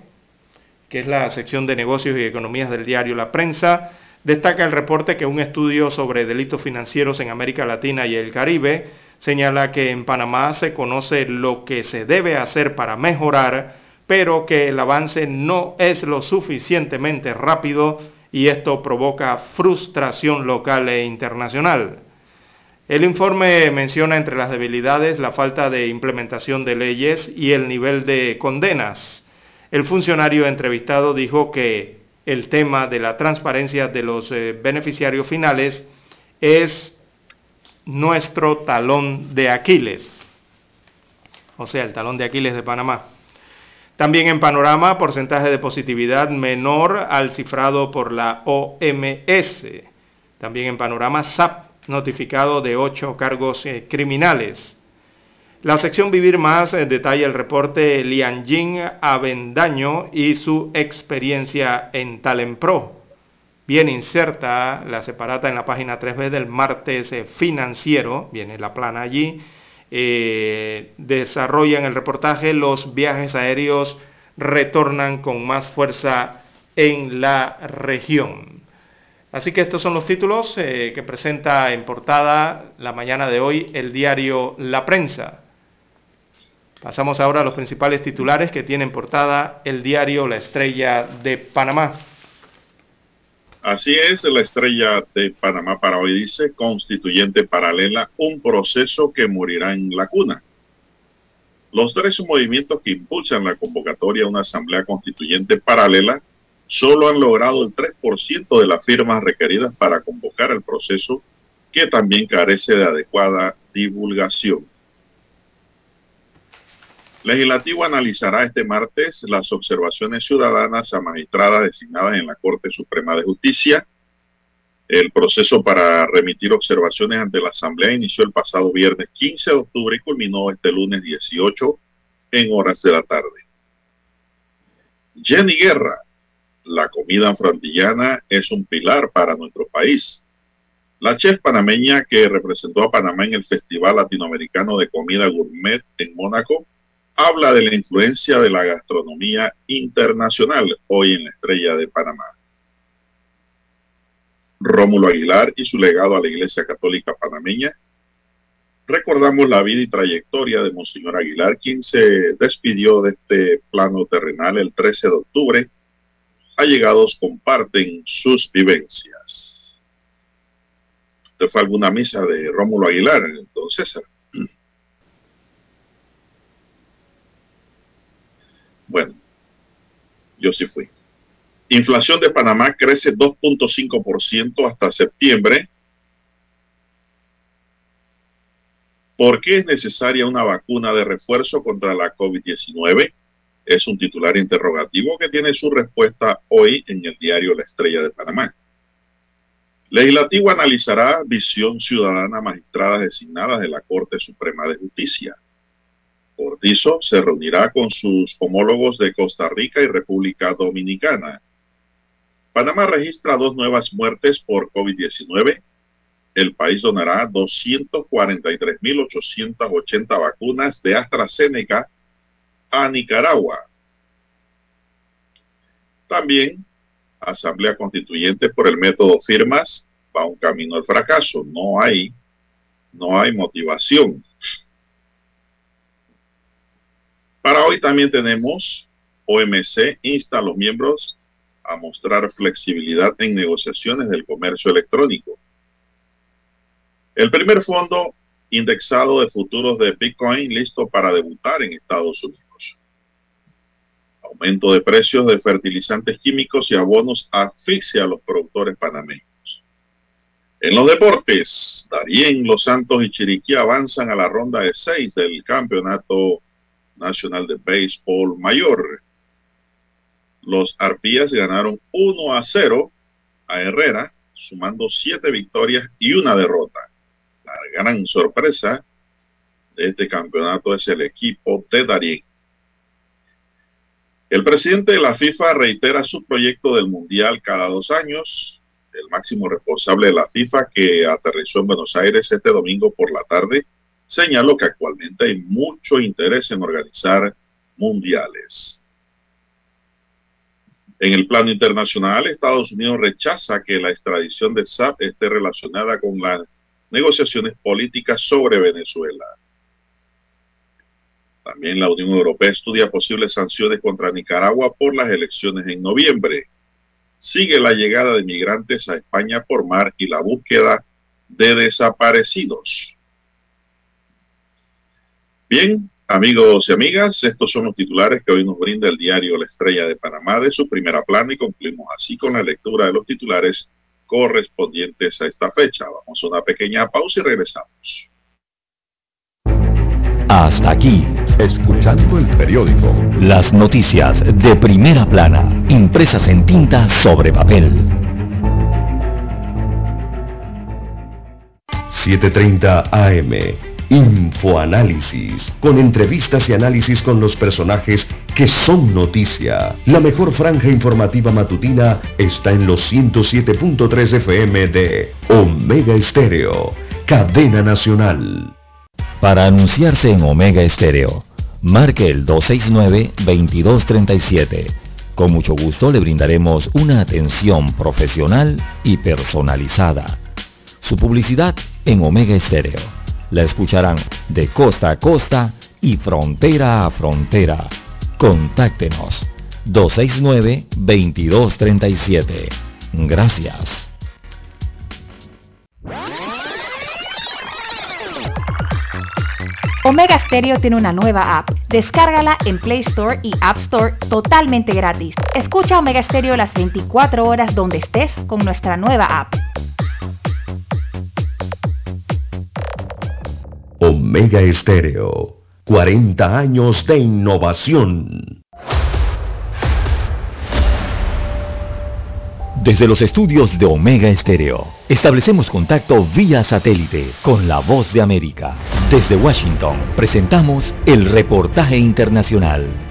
que es la sección de negocios y economías del diario La Prensa. Destaca el reporte que un estudio sobre delitos financieros en América Latina y el Caribe señala que en Panamá se conoce lo que se debe hacer para mejorar, pero que el avance no es lo suficientemente rápido y esto provoca frustración local e internacional. El informe menciona entre las debilidades la falta de implementación de leyes y el nivel de condenas. El funcionario entrevistado dijo que el tema de la transparencia de los eh, beneficiarios finales es nuestro talón de Aquiles, o sea, el talón de Aquiles de Panamá. También en panorama, porcentaje de positividad menor al cifrado por la OMS. También en panorama, SAP, notificado de ocho cargos eh, criminales. La sección Vivir Más eh, detalla el reporte Lianjin Avendaño y su experiencia en Talenpro. Bien inserta la separata en la página 3B del martes eh, financiero, viene la plana allí, eh, desarrollan el reportaje, los viajes aéreos retornan con más fuerza en la región. Así que estos son los títulos eh, que presenta en portada la mañana de hoy el diario La Prensa. Pasamos ahora a los principales titulares que tiene en portada el diario La Estrella de Panamá. Así es, la estrella de Panamá para hoy dice, constituyente paralela, un proceso que morirá en la cuna. Los tres movimientos que impulsan la convocatoria a una asamblea constituyente paralela solo han logrado el 3% de las firmas requeridas para convocar el proceso, que también carece de adecuada divulgación. Legislativo analizará este martes las observaciones ciudadanas a magistradas designadas en la Corte Suprema de Justicia. El proceso para remitir observaciones ante la Asamblea inició el pasado viernes 15 de octubre y culminó este lunes 18 en horas de la tarde. Jenny Guerra, la comida frontillana es un pilar para nuestro país. La chef panameña que representó a Panamá en el Festival Latinoamericano de Comida Gourmet en Mónaco habla de la influencia de la gastronomía internacional hoy en la estrella de Panamá. Rómulo Aguilar y su legado a la Iglesia Católica Panameña. Recordamos la vida y trayectoria de Monseñor Aguilar, quien se despidió de este plano terrenal el 13 de octubre. Allegados comparten sus vivencias. ¿Usted fue alguna misa de Rómulo Aguilar, César? Bueno, yo sí fui. Inflación de Panamá crece 2.5% hasta septiembre. ¿Por qué es necesaria una vacuna de refuerzo contra la COVID-19? Es un titular interrogativo que tiene su respuesta hoy en el diario La Estrella de Panamá. Legislativo analizará visión ciudadana magistradas designadas de la Corte Suprema de Justicia. Cortizo se reunirá con sus homólogos de Costa Rica y República Dominicana. Panamá registra dos nuevas muertes por COVID-19. el país donará 243.880 vacunas de AstraZeneca a Nicaragua. También, Asamblea Constituyente por el método firmas va un camino al fracaso. No hay, no hay motivación. Para hoy también tenemos OMC insta a los miembros a mostrar flexibilidad en negociaciones del comercio electrónico. El primer fondo indexado de futuros de Bitcoin listo para debutar en Estados Unidos. Aumento de precios de fertilizantes químicos y abonos asfixia a los productores panameños. En los deportes, Darien, Los Santos y Chiriquí avanzan a la ronda de seis del Campeonato Nacional de Béisbol Mayor. Los Arpías ganaron 1 a 0 a Herrera, sumando siete victorias y una derrota. La gran sorpresa de este campeonato es el equipo de Darien. El presidente de la FIFA reitera su proyecto del Mundial cada dos años. El máximo responsable de la FIFA que aterrizó en Buenos Aires este domingo por la tarde señaló que actualmente hay mucho interés en organizar mundiales. En el plano internacional, Estados Unidos rechaza que la extradición de SAP esté relacionada con las negociaciones políticas sobre Venezuela. También la Unión Europea estudia posibles sanciones contra Nicaragua por las elecciones en noviembre. Sigue la llegada de migrantes a España por mar y la búsqueda de desaparecidos. Bien, Amigos y amigas, estos son los titulares que hoy nos brinda el diario La Estrella de Panamá de su primera plana y concluimos así con la lectura de los titulares correspondientes a esta fecha. Vamos a una pequeña pausa y regresamos. Hasta aquí, escuchando el periódico. Las noticias de primera plana, impresas en tinta sobre papel. 7.30 AM Infoanálisis, con entrevistas y análisis con los personajes que son noticia. La mejor franja informativa matutina está en los 107.3 FM de Omega Estéreo, cadena nacional. Para anunciarse en Omega Estéreo, marque el 269-2237. Con mucho gusto le brindaremos una atención profesional y personalizada. Su publicidad en Omega Estéreo la escucharán de costa a costa y frontera a frontera. Contáctenos 269-2237. Gracias. Omega Stereo tiene una nueva app. Descárgala en Play Store y App Store totalmente gratis. Escucha Omega Stereo las 24 horas donde estés con nuestra nueva app. Omega Estéreo, 40 años de innovación. Desde los estudios de Omega Estéreo, establecemos contacto vía satélite con la voz de América. Desde Washington, presentamos el reportaje internacional.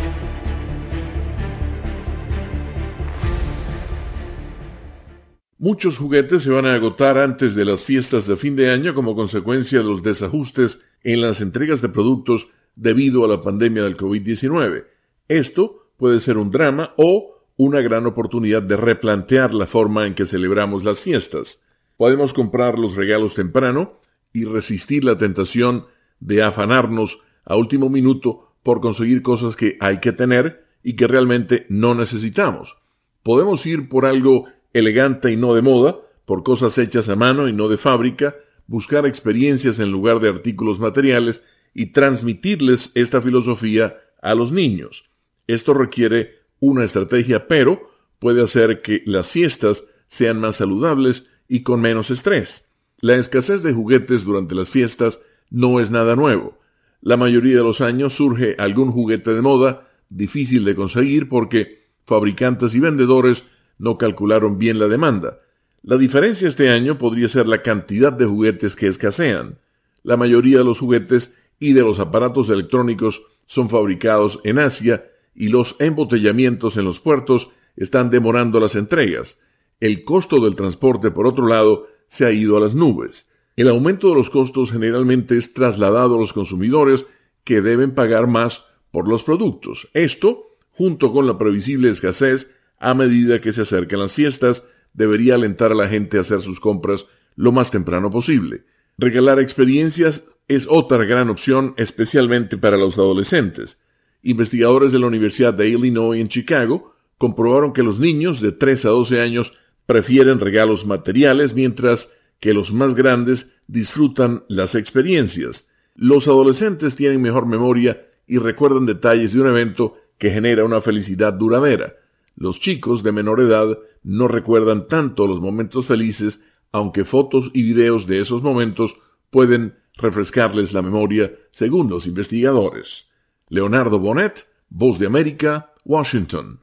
Muchos juguetes se van a agotar antes de las fiestas de fin de año como consecuencia de los desajustes en las entregas de productos debido a la pandemia del COVID-19. Esto puede ser un drama o una gran oportunidad de replantear la forma en que celebramos las fiestas. Podemos comprar los regalos temprano y resistir la tentación de afanarnos a último minuto por conseguir cosas que hay que tener y que realmente no necesitamos. Podemos ir por algo elegante y no de moda, por cosas hechas a mano y no de fábrica, buscar experiencias en lugar de artículos materiales y transmitirles esta filosofía a los niños. Esto requiere una estrategia, pero puede hacer que las fiestas sean más saludables y con menos estrés. La escasez de juguetes durante las fiestas no es nada nuevo. La mayoría de los años surge algún juguete de moda, difícil de conseguir porque fabricantes y vendedores no calcularon bien la demanda. La diferencia este año podría ser la cantidad de juguetes que escasean. La mayoría de los juguetes y de los aparatos electrónicos son fabricados en Asia y los embotellamientos en los puertos están demorando las entregas. El costo del transporte, por otro lado, se ha ido a las nubes. El aumento de los costos generalmente es trasladado a los consumidores que deben pagar más por los productos. Esto, junto con la previsible escasez a medida que se acercan las fiestas, debería alentar a la gente a hacer sus compras lo más temprano posible. Regalar experiencias es otra gran opción, especialmente para los adolescentes. Investigadores de la Universidad de Illinois en Chicago comprobaron que los niños de 3 a 12 años prefieren regalos materiales, mientras que los más grandes disfrutan las experiencias. Los adolescentes tienen mejor memoria y recuerdan detalles de un evento que genera una felicidad duradera. Los chicos de menor edad no recuerdan tanto los momentos felices, aunque fotos y videos de esos momentos pueden refrescarles la memoria, según los investigadores. Leonardo Bonet, Voz de América, Washington.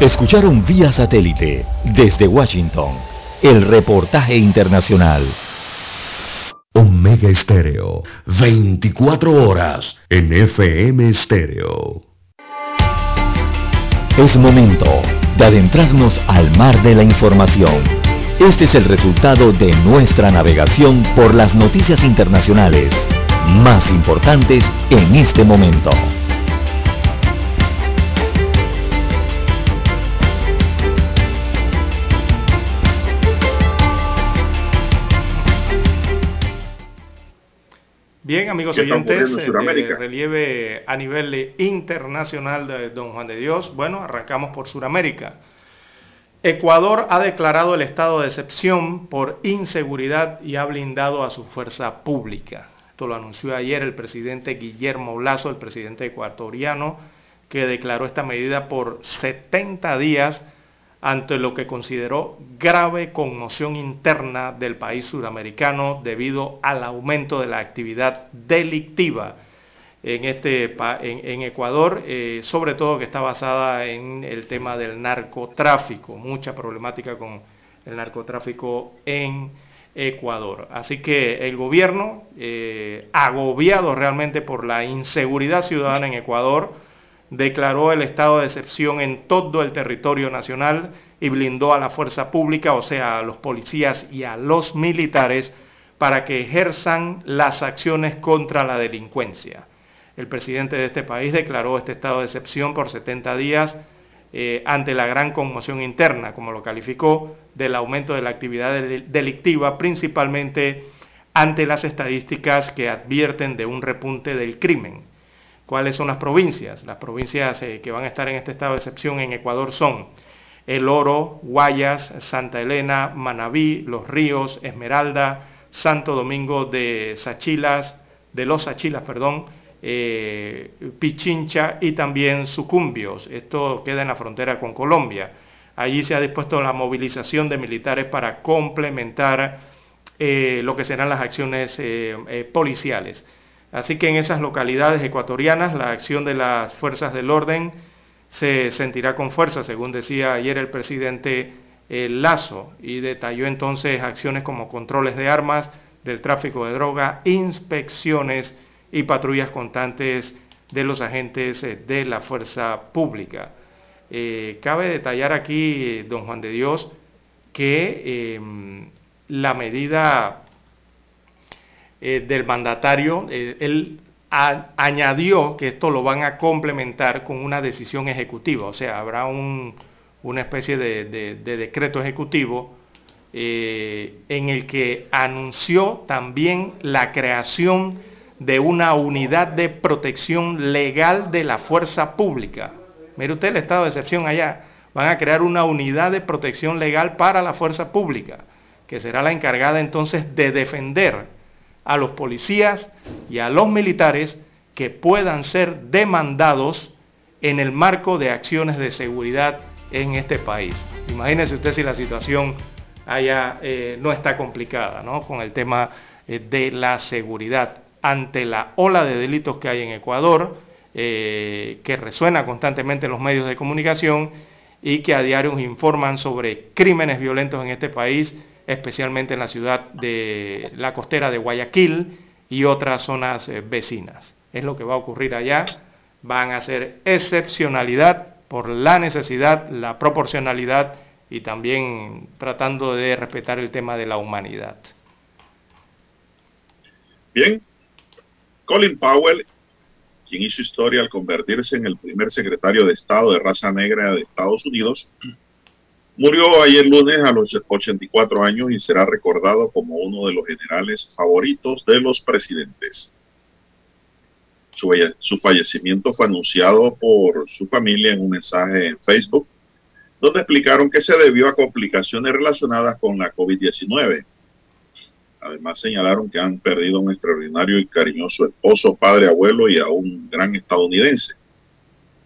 Escucharon vía satélite desde Washington el reportaje internacional. Omega Estéreo, 24 horas en FM Estéreo. Es momento de adentrarnos al mar de la información. Este es el resultado de nuestra navegación por las noticias internacionales más importantes en este momento. Bien, amigos oyentes, de eh, relieve a nivel internacional de Don Juan de Dios. Bueno, arrancamos por Sudamérica. Ecuador ha declarado el estado de excepción por inseguridad y ha blindado a su fuerza pública. Esto lo anunció ayer el presidente Guillermo Lazo, el presidente ecuatoriano, que declaró esta medida por 70 días ante lo que consideró grave conmoción interna del país suramericano debido al aumento de la actividad delictiva en, este, en, Ecuador, eh, sobre todo que está basada en el tema del narcotráfico, mucha problemática con el narcotráfico en Ecuador. Así que el gobierno, eh, agobiado realmente por la inseguridad ciudadana en Ecuador, declaró el estado de excepción en todo el territorio nacional y blindó a la fuerza pública, o sea, a los policías y a los militares, para que ejerzan las acciones contra la delincuencia. El presidente de este país declaró este estado de excepción por 70 días eh, ante la gran conmoción interna, como lo calificó, del aumento de la actividad delictiva, principalmente ante las estadísticas que advierten de un repunte del crimen. ¿Cuáles son las provincias? Las provincias eh, que van a estar en este estado de excepción en Ecuador son El Oro, Guayas, Santa Elena, Manabí, Los Ríos, Esmeralda, Santo Domingo de Sachilas, de los Sachilas, perdón, eh, Pichincha y también Sucumbios. Esto queda en la frontera con Colombia. Allí se ha dispuesto la movilización de militares para complementar eh, lo que serán las acciones policiales. Así que en esas localidades ecuatorianas la acción de las fuerzas del orden se sentirá con fuerza, según decía ayer el presidente eh, Lazo, y detalló entonces acciones como controles de armas, del tráfico de droga, inspecciones y patrullas constantes de los agentes eh, de la fuerza pública. Eh, cabe detallar aquí, don Juan de Dios, que em, la medida eh, del mandatario, eh, él añadió que esto lo van a complementar con una decisión ejecutiva, o sea, habrá una especie de, decreto ejecutivo eh, en el que anunció también la creación de una unidad de protección legal de la fuerza pública. Mire usted el estado de excepción allá. Van a crear una unidad de protección legal para la fuerza pública, que será la encargada entonces de defender a los policías y a los militares que puedan ser demandados en el marco de acciones de seguridad en este país. Imagínese usted si la situación allá eh, no está complicada ¿no? con el tema eh, de la seguridad ante la ola de delitos que hay en Ecuador, eh, que resuena constantemente en los medios de comunicación y que a diario informan sobre crímenes violentos en este país especialmente en la ciudad de la costera de Guayaquil y otras zonas eh, vecinas. Es lo que va a ocurrir allá. Van a ser excepcionalidad por la necesidad, la proporcionalidad y también tratando de respetar el tema de la humanidad. Bien, Colin Powell, quien hizo historia al convertirse en el primer secretario de Estado de raza negra de Estados Unidos, murió ayer lunes a los 84 años y será recordado como uno de los generales favoritos de los presidentes. Su, fallecimiento fue anunciado por su familia en un mensaje en Facebook, donde explicaron que se debió a complicaciones relacionadas con la COVID-19. Además señalaron que han perdido un extraordinario y cariñoso esposo, padre, abuelo y a un gran estadounidense.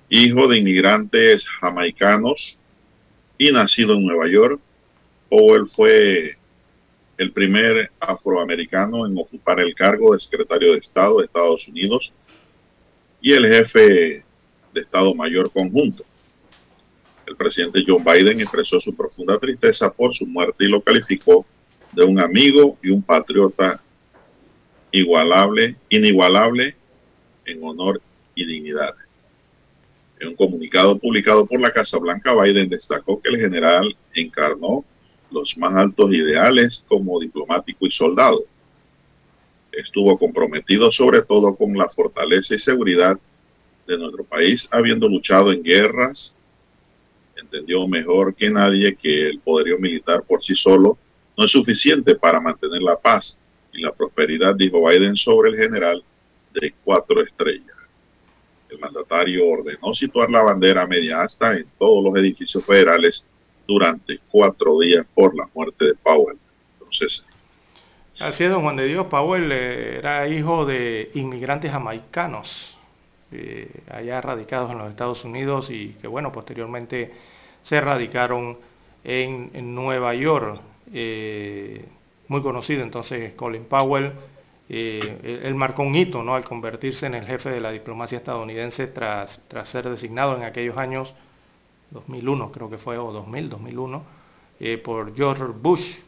Hijo de inmigrantes jamaicanos y nacido en Nueva York, Powell fue el primer afroamericano en ocupar el cargo de secretario de Estado de Estados Unidos y el jefe de Estado Mayor conjunto. El presidente John Biden expresó su profunda tristeza por su muerte y lo calificó de un amigo y un patriota igualable, inigualable en honor y dignidad. En un comunicado publicado por la Casa Blanca, Biden destacó que el general encarnó los más altos ideales como diplomático y soldado estuvo comprometido sobre todo con la fortaleza y seguridad de nuestro país, habiendo luchado en guerras, entendió mejor que nadie que el poderío militar por sí solo no es suficiente para mantener la paz y la prosperidad, dijo Biden sobre el general de cuatro estrellas. El mandatario ordenó situar la bandera media asta en todos los edificios federales durante cuatro días por la muerte de Powell. Entonces, Así es, don Juan de Dios. Powell eh, era hijo de inmigrantes jamaicanos, eh, allá radicados en los Estados Unidos y que, bueno, posteriormente se radicaron en, Nueva York. Eh, muy conocido entonces Colin Powell. Él marcó un hito ¿no? al convertirse en el jefe de la diplomacia estadounidense tras, tras ser designado en aquellos años, 2001 creo que fue, o 2000, 2001, por George Bush,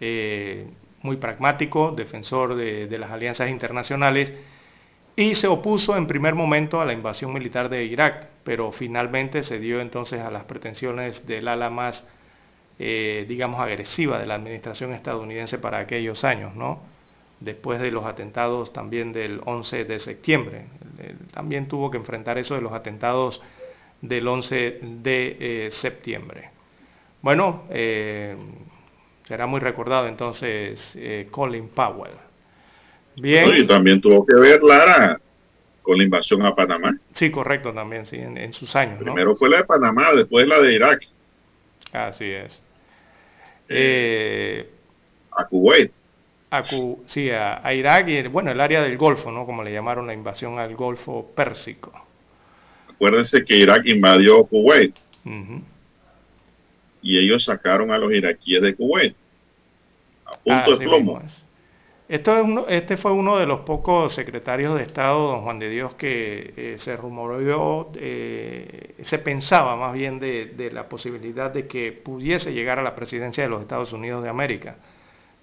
eh, muy pragmático, defensor de, las alianzas internacionales, y se opuso en primer momento a la invasión militar de Irak, pero finalmente se dio entonces a las pretensiones del ala más, eh, digamos, agresiva de la administración estadounidense para aquellos años, ¿no? Después de los atentados también del 11 de septiembre. también tuvo que enfrentar eso de los atentados del 11 de eh, septiembre. Bueno, Será muy recordado entonces eh, Colin Powell. Bien. y también tuvo que ver Lara con la invasión a Panamá. Sí, correcto también, sí, en, sus años. Primero fue la de Panamá, después la de Irak. Así es. Eh, a Kuwait. A, sí, a, Irak y bueno, el área del Golfo, ¿no? Como le llamaron la invasión al Golfo Pérsico. Acuérdense que Irak invadió Kuwait y ellos sacaron a los iraquíes de Kuwait a punto de plomo. Esto es uno, este fue uno de los pocos secretarios de Estado, don Juan de Dios, que eh, se rumoreó, eh, se pensaba más bien de, la posibilidad de que pudiese llegar a la presidencia de los Estados Unidos de América.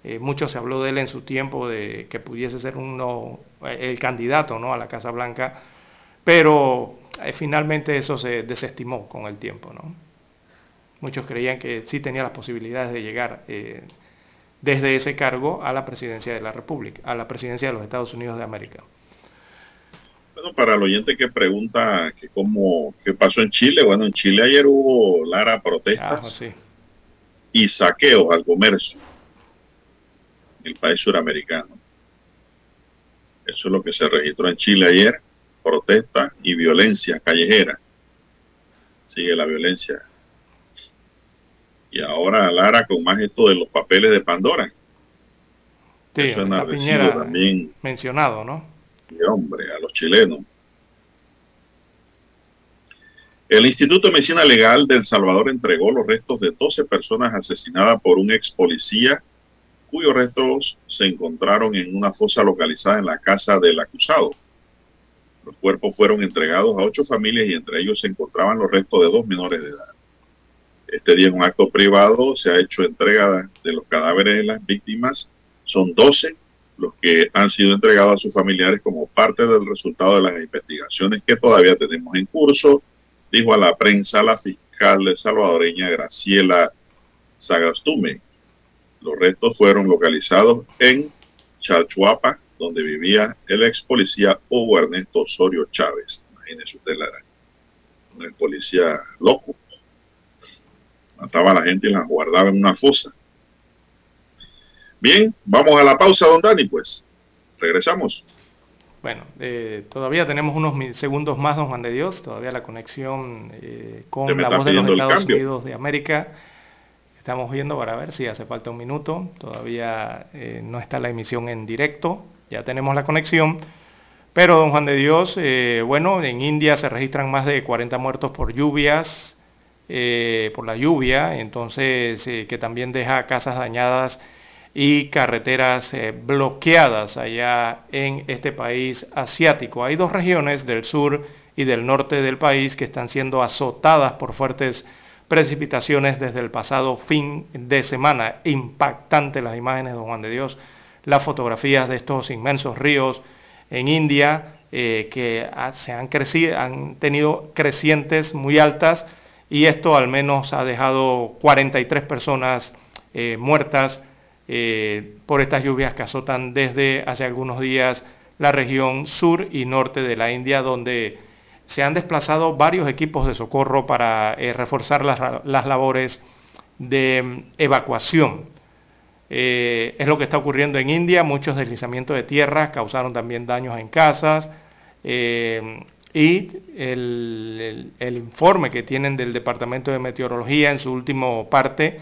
Eh, mucho se habló de él en su tiempo, de que pudiese ser uno, el candidato ¿no? a la Casa Blanca, pero finalmente eso se desestimó con el tiempo. ¿no? Muchos creían que sí tenía las posibilidades de llegar eh, desde ese cargo a la presidencia de la República, a la presidencia de los Estados Unidos de América. Bueno, para el oyente que pregunta que cómo, qué pasó en Chile, bueno, en Chile ayer hubo, Lara, protestas ah, y saqueos al comercio el país suramericano. Eso es lo que se registró en Chile ayer, protesta y violencia callejera. Sigue la violencia y ahora Lara con más esto de los papeles de Pandora. Sí, Eso también mencionado, ¿no? Y hombre, a los chilenos. El Instituto de Medicina Legal de El Salvador entregó los restos de 12 personas asesinadas por un ex policía cuyos restos se encontraron en una fosa localizada en la casa del acusado. Los cuerpos fueron entregados a ocho familias y entre ellos se encontraban los restos de dos menores de edad. Este día en un acto privado se ha hecho entrega de los cadáveres de las víctimas. Son 12 los que han sido entregados a sus familiares como parte del resultado de las investigaciones que todavía tenemos en curso, dijo a la prensa la fiscal salvadoreña Graciela Sagastume. Los restos fueron localizados en Chalchuapa, donde vivía el ex policía Hugo Ernesto Osorio Chávez. Imagínese usted, la, un policía loco. Mataba a la gente y la guardaba en una fosa. Bien, vamos a la pausa, don Dani, pues. Regresamos. Bueno, eh, todavía tenemos unos segundos más, don Juan de Dios, todavía la conexión eh, con la voz de los Estados Unidos de América. Estamos viendo para ver si hace falta un minuto. Todavía eh, no está la emisión en directo, ya tenemos la conexión. Pero, don Juan de Dios, bueno, en India se registran más de 40 muertos por lluvias, por la lluvia, entonces que también deja casas dañadas y carreteras eh, bloqueadas allá en este país asiático. Hay dos regiones del sur y del norte del país que están siendo azotadas por fuertes precipitaciones desde el pasado fin de semana. Impactantes las imágenes, don Juan de Dios, las fotografías de estos inmensos ríos en India eh, que se han, crecido, han tenido crecientes muy altas y esto al menos ha dejado 43 personas eh, muertas eh, por estas lluvias que azotan desde hace algunos días la región sur y norte de la India, donde se han desplazado varios equipos de socorro para eh, reforzar las, labores de mm, evacuación. Eh, es lo que está ocurriendo en India, muchos deslizamientos de tierra causaron también daños en casas y el, el informe que tienen del Departamento de Meteorología en su último parte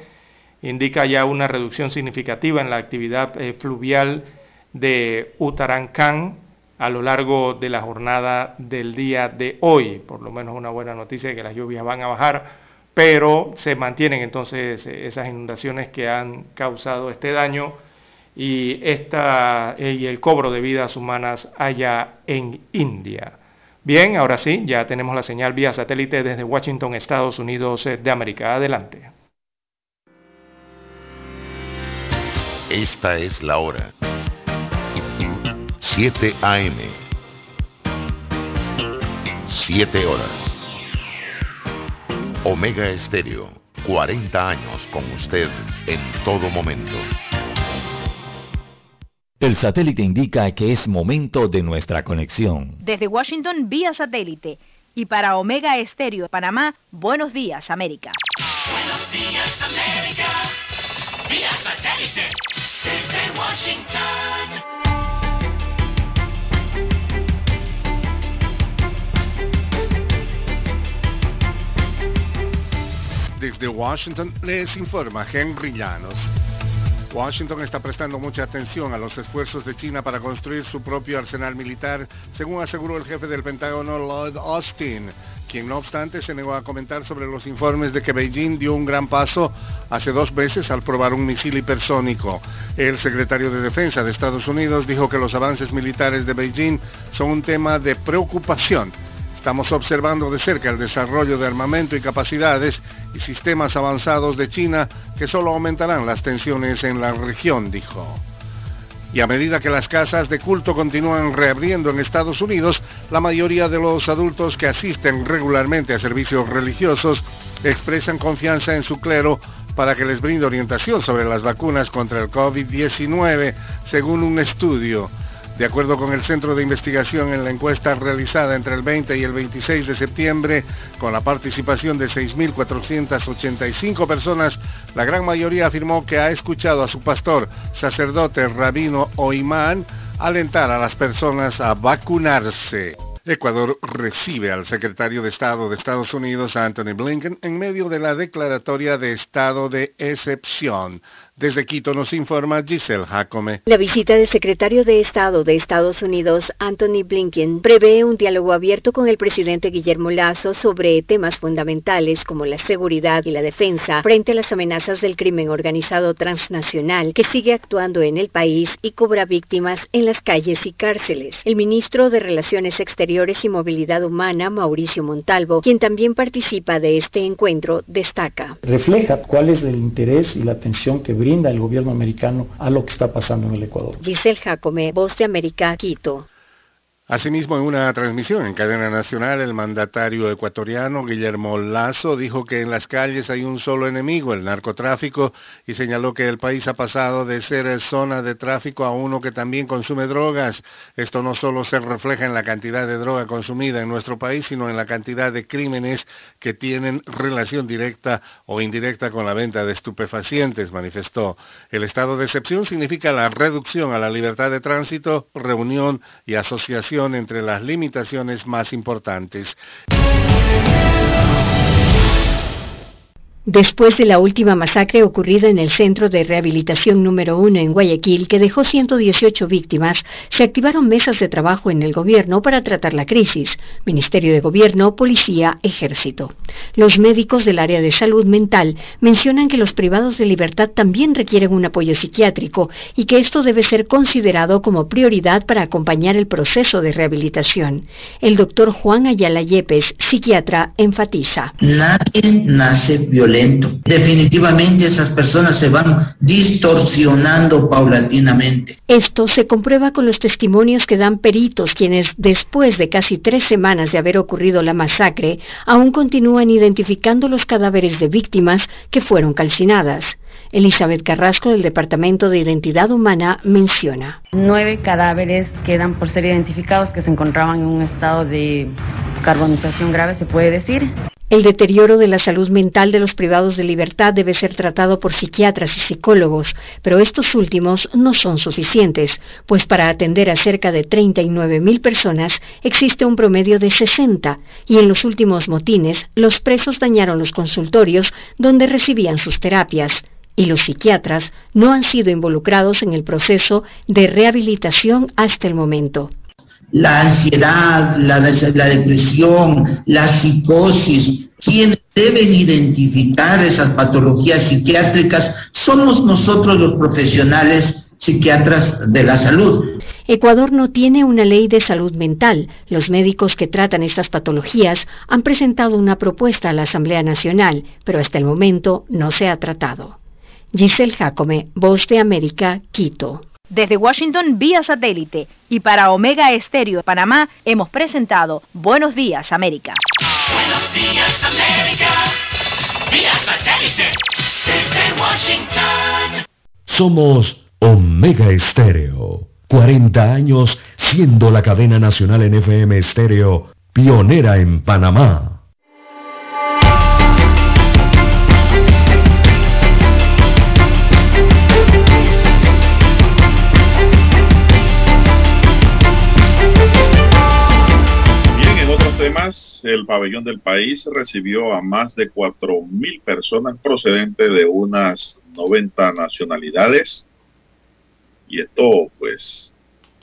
indica ya una reducción significativa en la actividad eh, fluvial de Utarancán a lo largo de la jornada del día de hoy. Por lo menos una buena noticia de que las lluvias van a bajar, pero se mantienen entonces eh, esas inundaciones que han causado este daño y, esta, eh, y el cobro de vidas humanas allá en India. Bien, ahora sí, ya tenemos la señal vía satélite desde Washington, Estados Unidos de América. Adelante. Esta es la hora. 7 AM. 7 horas. Omega Estéreo, 40 años con usted en todo momento. El satélite indica que es momento de nuestra conexión. Desde Washington vía satélite y para Omega Estéreo Panamá, buenos días América. Buenos días América, vía satélite desde Washington. Desde Washington les informa Henry Llanos. Washington está prestando mucha atención a los esfuerzos de China para construir su propio arsenal militar, según aseguró el jefe del Pentágono Lloyd Austin quien no obstante se negó a comentar sobre los informes de que Beijing dio un gran paso hace dos meses al probar un misil hipersónico. El secretario de Defensa de Estados Unidos dijo que los avances militares de Beijing son un tema de preocupación. Estamos observando de cerca el desarrollo de armamento y capacidades y sistemas avanzados de China que solo aumentarán las tensiones en la región, dijo. Y a medida que las casas de culto continúan reabriendo en Estados Unidos, la mayoría de los adultos que asisten regularmente a servicios religiosos expresan confianza en su clero para que les brinde orientación sobre las vacunas contra el COVID-19, según un estudio. De acuerdo con el Centro de Investigación en la encuesta realizada entre el 20 y el 26 de septiembre, con la participación de 6.485 personas, la gran mayoría afirmó que ha escuchado a su pastor, sacerdote, rabino o imán alentar a las personas a vacunarse. Ecuador recibe al secretario de Estado de Estados Unidos, Anthony Blinken, en medio de la declaratoria de estado de excepción. Desde Quito nos informa Giselle Jacome. La visita del secretario de Estado de Estados Unidos, Anthony Blinken, prevé un diálogo abierto con el presidente Guillermo Lazo sobre temas fundamentales como la seguridad y la defensa frente a las amenazas del crimen organizado transnacional que sigue actuando en el país y cobra víctimas en las calles y cárceles. El ministro de Relaciones Exteriores y Movilidad Humana, Mauricio Montalvo, quien también participa de este encuentro, destaca. Refleja cuál es el interés y la atención que brinda el gobierno americano a lo que está pasando en el Ecuador. Giselle Jacome, Voz de América, Quito. Asimismo, en una transmisión en cadena nacional, el mandatario ecuatoriano Guillermo Lazo dijo que en las calles hay un solo enemigo, el narcotráfico, y señaló que el país ha pasado de ser zona de tráfico a uno que también consume drogas. Esto no solo se refleja en la cantidad de droga consumida en nuestro país, sino en la cantidad de crímenes que tienen relación directa o indirecta con la venta de estupefacientes, manifestó. El estado de excepción significa la reducción a la libertad de tránsito, reunión y asociación entre las limitaciones más importantes. Después de la última masacre ocurrida en el Centro de Rehabilitación número 1 en Guayaquil, que dejó 118 víctimas, se activaron mesas de trabajo en el gobierno para tratar la crisis, Ministerio de Gobierno, Policía, Ejército. Los médicos del área de salud mental mencionan que los privados de libertad también requieren un apoyo psiquiátrico y que esto debe ser considerado como prioridad para acompañar el proceso de rehabilitación. El doctor Juan Ayala Yepes, psiquiatra, enfatiza. Nadie nace violento Definitivamente esas personas se van distorsionando paulatinamente. Esto se comprueba con los testimonios que dan peritos quienes después de casi tres semanas de haber ocurrido la masacre aún continúan identificando los cadáveres de víctimas que fueron calcinadas. Elizabeth Carrasco del Departamento de Identidad Humana menciona. Nueve cadáveres quedan por ser identificados que se encontraban en un estado de carbonización grave, se puede decir. El deterioro de la salud mental de los privados de libertad debe ser tratado por psiquiatras y psicólogos, pero estos últimos no son suficientes, pues para atender a cerca de 39.000 personas existe un promedio de 60, y en los últimos motines los presos dañaron los consultorios donde recibían sus terapias, y los psiquiatras no han sido involucrados en el proceso de rehabilitación hasta el momento la ansiedad, la, depresión, la psicosis, quienes deben identificar esas patologías psiquiátricas somos nosotros los profesionales psiquiatras de la salud. Ecuador no tiene una ley de salud mental. Los médicos que tratan estas patologías han presentado una propuesta a la Asamblea Nacional, pero hasta el momento no se ha tratado. Giselle Jacome, Voz de América, Quito. Desde Washington vía satélite y para Omega Estéreo de Panamá hemos presentado Buenos Días América. Buenos Días América vía satélite desde Washington. Somos Omega Estéreo. 40 años siendo la cadena nacional en FM Estéreo, pionera en Panamá. El pabellón del país recibió a más de 4.000 personas procedentes de unas 90 nacionalidades. Y esto, pues,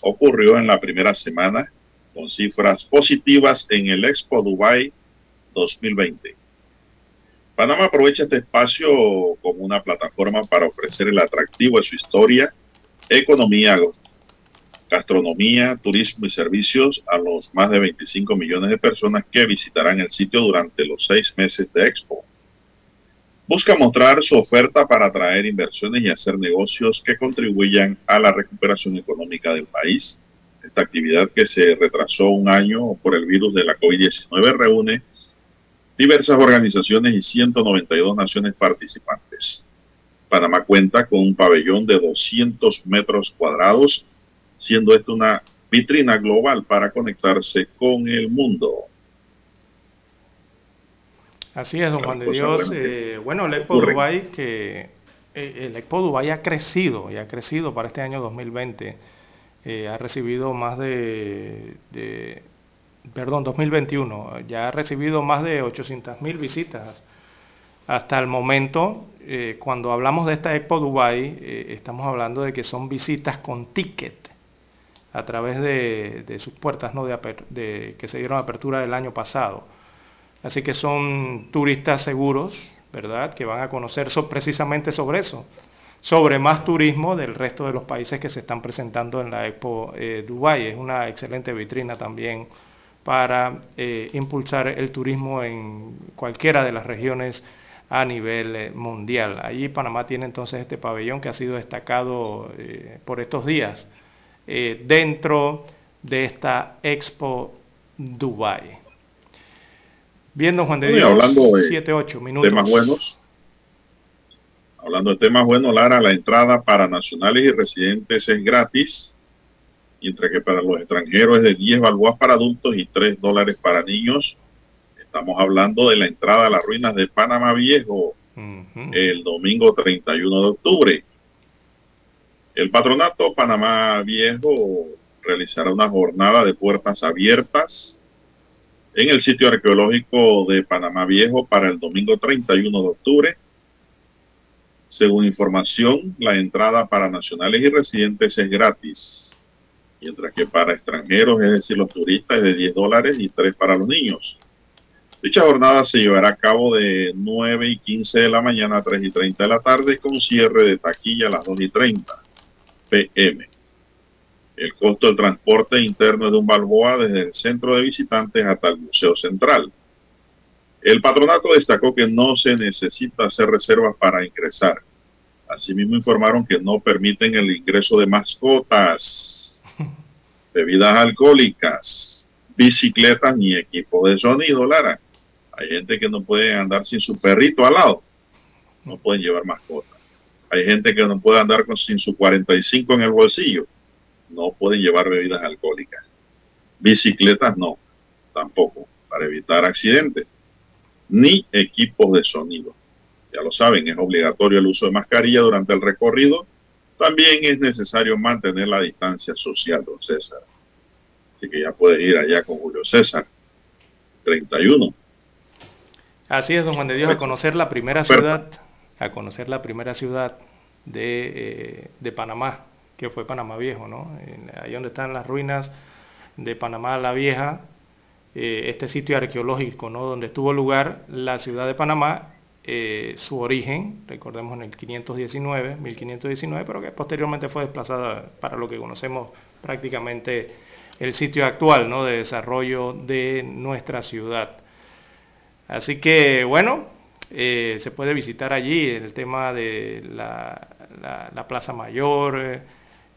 ocurrió en la primera semana con cifras positivas en el Expo Dubai 2020. Panamá aprovecha este espacio como una plataforma para ofrecer el atractivo de su historia, economía, gastronomía, turismo y servicios a los más de 25 millones de personas que visitarán el sitio durante los seis meses de Expo. Busca mostrar su oferta para atraer inversiones y hacer negocios que contribuyan a la recuperación económica del país. Esta actividad que se retrasó un año por el virus de la COVID-19 reúne diversas organizaciones y 192 naciones participantes. Panamá cuenta con un pabellón de 200 metros cuadrados siendo esto una vitrina global para conectarse con el mundo. Así es, don Juan de Dios. Eh, bueno, el Expo Dubai que eh, el Expo Dubai ha crecido y ha crecido para este año 2020. Eh, ha recibido más de, perdón, 2021, ya ha recibido más de 800 mil visitas hasta el momento. cuando hablamos de esta Expo Dubai, estamos hablando de que son visitas con ticket a través de, sus puertas ¿no? de, que se dieron apertura el año pasado. Así que son turistas seguros, ¿verdad? Que van a conocer precisamente sobre eso, sobre más turismo del resto de los países que se están presentando en la Expo eh, Dubai. Es una excelente vitrina también para eh, impulsar el turismo en cualquiera de las regiones a nivel eh, mundial. Allí Panamá tiene entonces este pabellón que ha sido destacado por estos días eh, dentro de esta Expo Dubai. Viendo Juan de Bueno, y Dios, hablando de 7, 8 minutos. Temas buenos. Hablando de temas buenos, Lara, la entrada para nacionales y residentes es gratis, mientras que para los extranjeros es de 10 balboas para adultos y 3 dólares para niños. Estamos hablando de la entrada a las ruinas de Panamá Viejo el domingo 31 de octubre. El patronato Panamá Viejo realizará una jornada de puertas abiertas en el sitio arqueológico de Panamá Viejo para el domingo 31 de octubre. Según información, la entrada para nacionales y residentes es gratis, mientras que para extranjeros, es decir, los turistas, es de 10 dólares y 3 para los niños. Dicha jornada se llevará a cabo de 9 y 15 de la mañana a 3 y 30 de la tarde con cierre de taquilla a las 2 y 30 pm. El costo del transporte interno es de un balboa desde el centro de visitantes hasta el Museo Central. El patronato destacó que no se necesita hacer reservas para ingresar. Asimismo informaron que no permiten el ingreso de mascotas, bebidas alcohólicas, bicicletas ni equipo de sonido, Lara. Hay gente que no puede andar sin su perrito al lado. No pueden llevar mascotas. Hay gente que no puede andar con, sin su 45 en el bolsillo. No pueden llevar bebidas alcohólicas. Bicicletas no, tampoco, para evitar accidentes. Ni equipos de sonido. Ya lo saben, es obligatorio el uso de mascarilla durante el recorrido. También es necesario mantener la distancia social, don César. Así que ya puede ir allá con Julio César. 31. Así es, don Juan de Dios, a conocer la primera ciudad, a conocer la primera ciudad de, eh, de Panamá, que fue Panamá Viejo, ¿no? Ahí donde están las ruinas de Panamá la Vieja, eh, este sitio arqueológico, ¿no? Donde tuvo lugar la ciudad de Panamá, eh, su origen, recordemos en el 519, 1519, pero que posteriormente fue desplazada para lo que conocemos prácticamente el sitio actual, ¿no? De desarrollo de nuestra ciudad. Así que, bueno, eh, se puede visitar allí el tema de la, la- la Plaza Mayor, eh,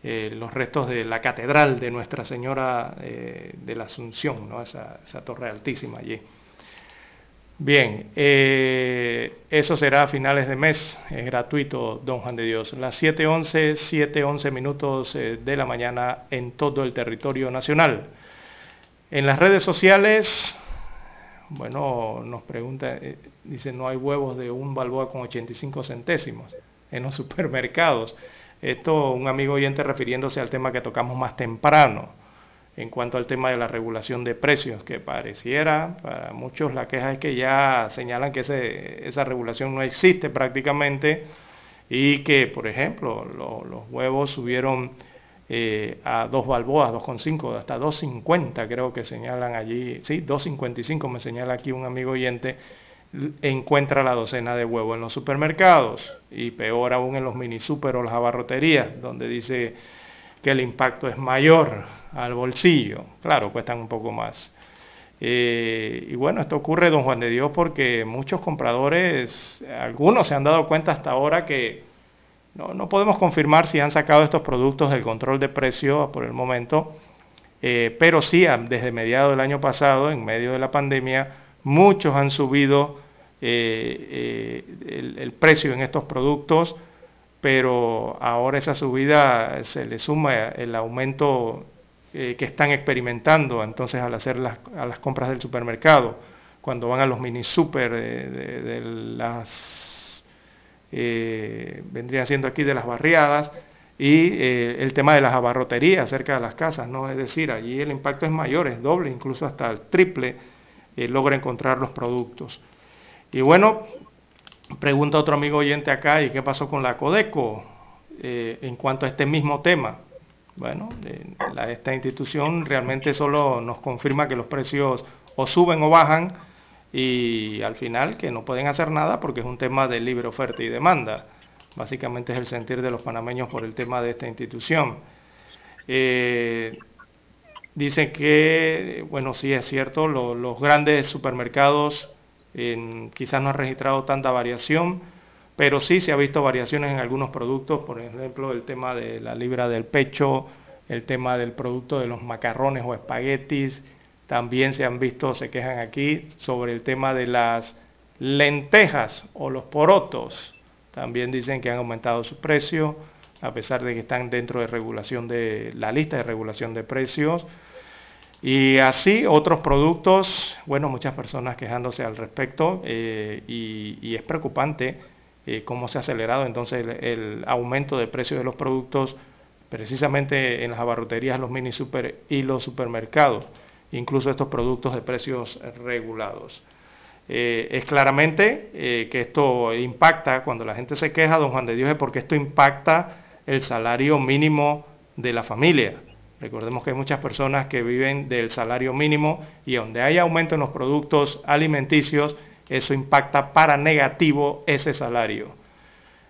eh, los restos de la Catedral de Nuestra Señora de la Asunción, ¿no? esa, esa torre altísima allí. Bien, eso será a finales de mes, es gratuito, don Juan de Dios. Las 7.11, 7.11 minutos de la mañana en todo el territorio nacional. En las redes sociales, bueno, nos pregunta, eh, dice, no hay huevos de un balboa con 85 centésimos en los supermercados. Esto un amigo oyente refiriéndose al tema que tocamos más temprano, en cuanto al tema de la regulación de precios, que pareciera, para muchos la queja es que ya señalan que ese- esa regulación no existe prácticamente y que, por ejemplo, lo- los huevos subieron eh, a dos balboas, 2,5, hasta 2,50 creo que señalan allí, sí, 2,55 me señala aquí un amigo oyente, encuentra la docena de huevos en los supermercados y peor aún en los mini super o las abarroterías, donde dice que el impacto es mayor al bolsillo. Claro, cuestan un poco más. Eh, y bueno, esto ocurre, don Juan de Dios, porque muchos compradores, algunos se han dado cuenta hasta ahora que no, no podemos confirmar si han sacado estos productos del control de precio por el momento, eh, pero sí, a- desde mediados del año pasado, en medio de la pandemia, muchos han subido eh, eh, el, precio en estos productos, pero ahora esa subida se le suma el aumento que están experimentando entonces al hacer las, a las compras del supermercado, cuando van a los mini super de- de las eh, vendría siendo aquí de las barriadas y eh, el tema de las abarroterías cerca de las casas, ¿no? Es decir, allí el impacto es mayor, es doble, incluso hasta el triple, eh, logra encontrar los productos. Y bueno, pregunta otro amigo oyente acá, ¿y qué pasó con la Codeco en cuanto a este mismo tema? Bueno, la- esta institución realmente solo nos confirma que los precios o suben o bajan y al final que no pueden hacer nada porque es un tema de libre oferta y demanda. Básicamente es el sentir de los panameños por el tema de esta institución. Eh, dicen que, bueno, sí es cierto, lo- los grandes supermercados en- quizás no han registrado tanta variación, pero sí se ha visto variaciones en algunos productos, por ejemplo, el tema de la libra del pecho, el tema del producto de los macarrones o espaguetis, también se han visto, se quejan aquí sobre el tema de las lentejas o los porotos, también dicen que han aumentado su precio, a pesar de que están dentro de regulación de la lista de regulación de precios. Y así otros productos, bueno, muchas personas quejándose al respecto eh, y, es preocupante eh, cómo se ha acelerado entonces el, el, aumento de precios de los productos precisamente en las abarroterías, los mini super y los supermercados, incluso estos productos de precios regulados. Eh, es claramente eh, que esto impacta, cuando la gente se queja, don Juan de Dios, es porque esto impacta el salario mínimo de la familia. Recordemos que hay muchas personas que viven del salario mínimo y donde hay aumento en los productos alimenticios, eso impacta para negativo ese salario.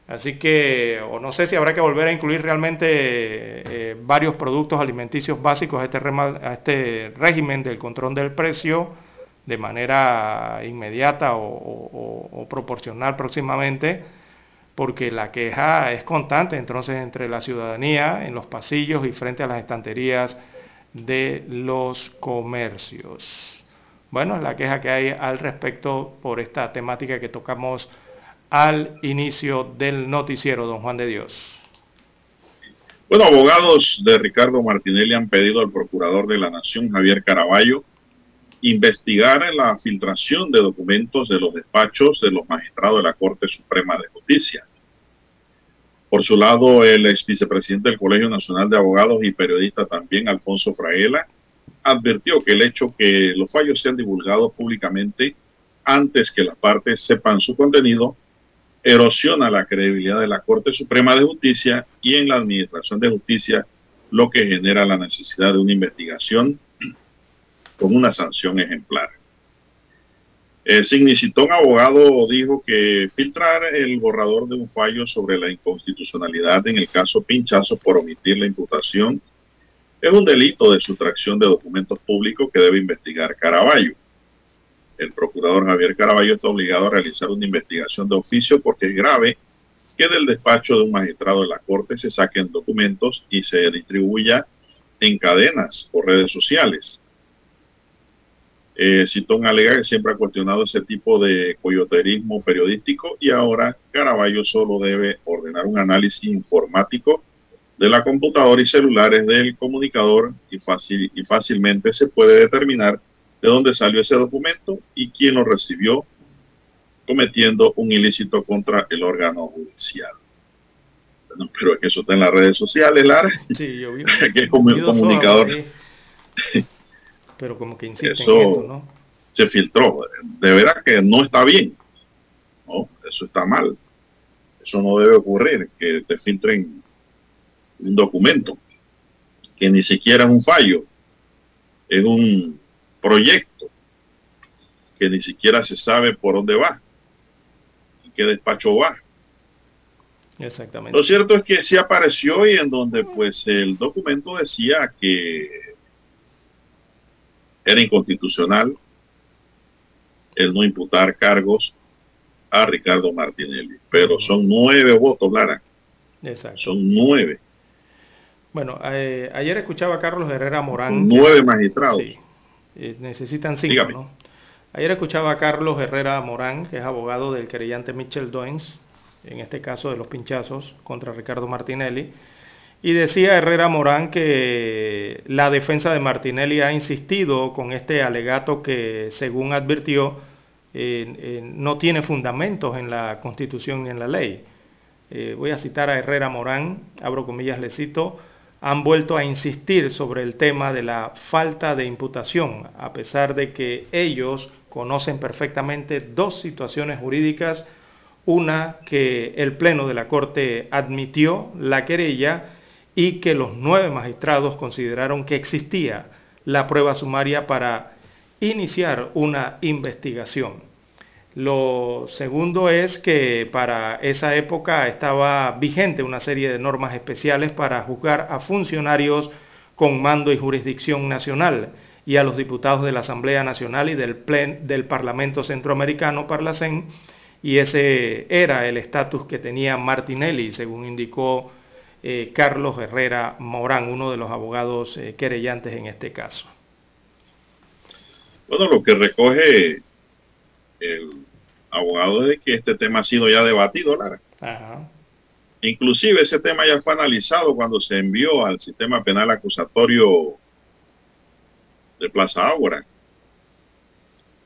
Así que, o no sé si habrá que volver a incluir realmente eh, varios productos alimenticios básicos a este, a este régimen del control del precio de manera inmediata o, o, o, proporcional próximamente, porque la queja es constante entonces entre la ciudadanía en los pasillos y frente a las estanterías de los comercios. Bueno, es la queja que hay al respecto por esta temática que tocamos al inicio del noticiero, don Juan de Dios. Bueno, abogados de Ricardo Martinelli han pedido al procurador de la Nación, Javier Caraballo, investigar la filtración de documentos de los despachos de los magistrados de la Corte Suprema de Justicia. Por su lado, el ex vicepresidente del Colegio Nacional de Abogados y periodista también, Alfonso Fraela, advirtió que el hecho que los fallos sean divulgados públicamente antes que las partes sepan su contenido erosiona la credibilidad de la Corte Suprema de Justicia y en la Administración de Justicia, lo que genera la necesidad de una investigación con una sanción ejemplar. Eh, Signicitón Abogado dijo que filtrar el borrador de un fallo sobre la inconstitucionalidad en el caso Pinchazo por omitir la imputación es un delito de sustracción de documentos públicos que debe investigar Caraballo. El procurador Javier Caraballo está obligado a realizar una investigación de oficio porque es grave que del despacho de un magistrado de la Corte se saquen documentos y se distribuya en cadenas o redes sociales. Eh, Citón alega que siempre ha cuestionado ese tipo de coyoterismo periodístico y ahora Caraballo solo debe ordenar un análisis informático de la computadora y celulares del comunicador y, fácil, y fácilmente se puede determinar de dónde salió ese documento y quién lo recibió cometiendo un ilícito contra el órgano judicial. Bueno, pero es que eso está en las redes sociales, Lara. Sí, yo vi. que es como un comunicador. pero como que insiste eso en esto, ¿no? se filtró. De veras que no está bien. No, eso está mal. Eso no debe ocurrir, que te filtren un documento que ni siquiera es un fallo, es un proyecto que ni siquiera se sabe por dónde va, en qué despacho va. Exactamente. Lo cierto es que sí apareció y en donde pues el documento decía que era inconstitucional el no imputar cargos a Ricardo Martinelli. Pero son nueve votos, Lara. Exacto. Son nueve. Bueno, eh, ayer escuchaba a Carlos Herrera Morán. Nueve magistrados. Sí, eh, necesitan cinco, Dígame. ¿no? Ayer escuchaba a Carlos Herrera Morán, que es abogado del querellante Michel Doens, en este caso de los pinchazos contra Ricardo Martinelli. Y decía Herrera Morán que la defensa de Martinelli ha insistido con este alegato que, según advirtió, eh, eh, no tiene fundamentos en la Constitución ni en la ley. Eh, voy a citar a Herrera Morán, abro comillas, le cito, han vuelto a insistir sobre el tema de la falta de imputación, a pesar de que ellos conocen perfectamente dos situaciones jurídicas, una que el Pleno de la Corte admitió la querella, y que los nueve magistrados consideraron que existía la prueba sumaria para iniciar una investigación. Lo segundo es que para esa época estaba vigente una serie de normas especiales para juzgar a funcionarios con mando y jurisdicción nacional y a los diputados de la Asamblea Nacional y del, Plen, del Parlamento Centroamericano, Parlacén, y ese era el estatus que tenía Martinelli, según indicó eh, Carlos Herrera Morán, uno de los abogados eh, querellantes en este caso. Bueno, lo que recoge el abogado de que este tema ha sido ya debatido, Lara. Ajá. Inclusive ese tema ya fue analizado cuando se envió al sistema penal acusatorio de Plaza Ágora,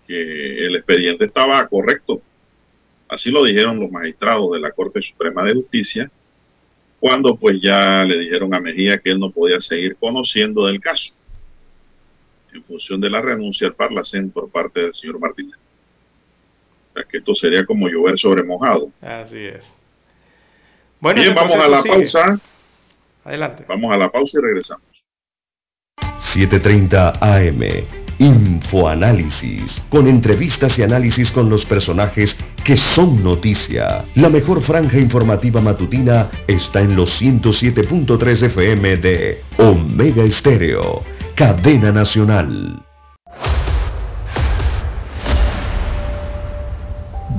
que el expediente estaba correcto. Así lo dijeron los magistrados de la Corte Suprema de Justicia, cuando pues ya le dijeron a Mejía que él no podía seguir conociendo del caso, en función de la renuncia al Parlacén por parte del señor Martínez. Sea, que esto sería como llover sobre mojado. Así es. Bueno, Bien, vamos a la sigue. pausa. Adelante. Vamos a la pausa y regresamos. 7.30 AM. Infoanálisis. Con entrevistas y análisis con los personajes que son noticia. La mejor franja informativa matutina está en los 107.3 FM de Omega Estéreo. Cadena Nacional.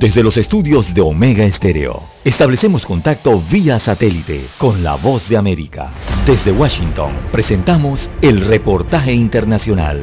Desde los estudios de Omega Estéreo, establecemos contacto vía satélite con la voz de América. Desde Washington, presentamos el reportaje internacional.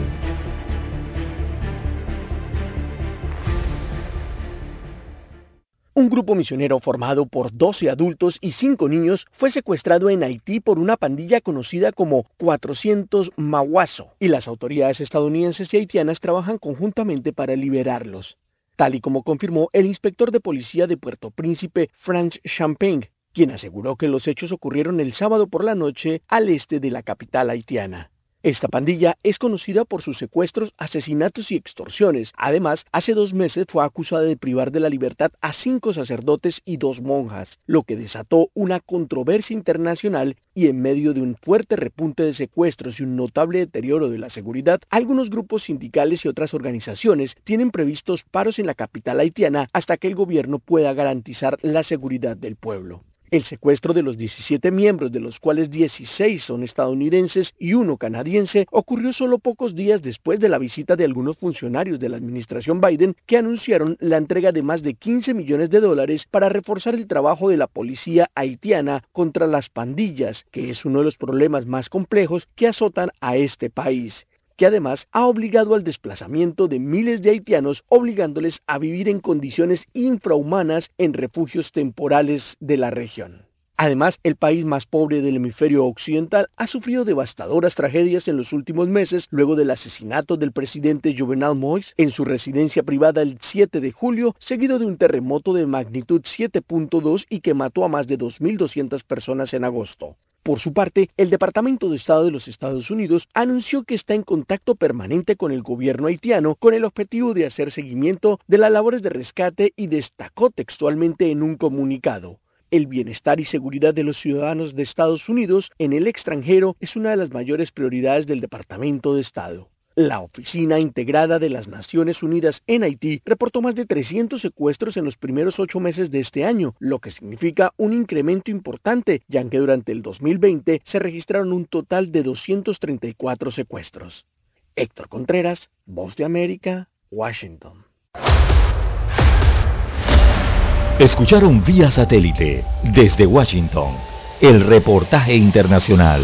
Un grupo misionero formado por 12 adultos y 5 niños fue secuestrado en Haití por una pandilla conocida como 400 Mawazo y las autoridades estadounidenses y haitianas trabajan conjuntamente para liberarlos, tal y como confirmó el inspector de policía de Puerto Príncipe, Franz Champagne, quien aseguró que los hechos ocurrieron el sábado por la noche al este de la capital haitiana. Esta pandilla es conocida por sus secuestros, asesinatos y extorsiones. Además, hace dos meses fue acusada de privar de la libertad a cinco sacerdotes y dos monjas, lo que desató una controversia internacional y en medio de un fuerte repunte de secuestros y un notable deterioro de la seguridad, algunos grupos sindicales y otras organizaciones tienen previstos paros en la capital haitiana hasta que el gobierno pueda garantizar la seguridad del pueblo. El secuestro de los 17 miembros, de los cuales 16 son estadounidenses y uno canadiense, ocurrió solo pocos días después de la visita de algunos funcionarios de la administración Biden que anunciaron la entrega de más de 15 millones de dólares para reforzar el trabajo de la policía haitiana contra las pandillas, que es uno de los problemas más complejos que azotan a este país que además ha obligado al desplazamiento de miles de haitianos, obligándoles a vivir en condiciones infrahumanas en refugios temporales de la región. Además, el país más pobre del hemisferio occidental ha sufrido devastadoras tragedias en los últimos meses luego del asesinato del presidente Juvenal Moïse en su residencia privada el 7 de julio, seguido de un terremoto de magnitud 7.2 y que mató a más de 2.200 personas en agosto. Por su parte, el Departamento de Estado de los Estados Unidos anunció que está en contacto permanente con el gobierno haitiano con el objetivo de hacer seguimiento de las labores de rescate y destacó textualmente en un comunicado. El bienestar y seguridad de los ciudadanos de Estados Unidos en el extranjero es una de las mayores prioridades del Departamento de Estado. La Oficina Integrada de las Naciones Unidas en Haití reportó más de 300 secuestros en los primeros ocho meses de este año, lo que significa un incremento importante, ya que durante el 2020 se registraron un total de 234 secuestros. Héctor Contreras, Voz de América, Washington. Escucharon vía satélite desde Washington el reportaje internacional.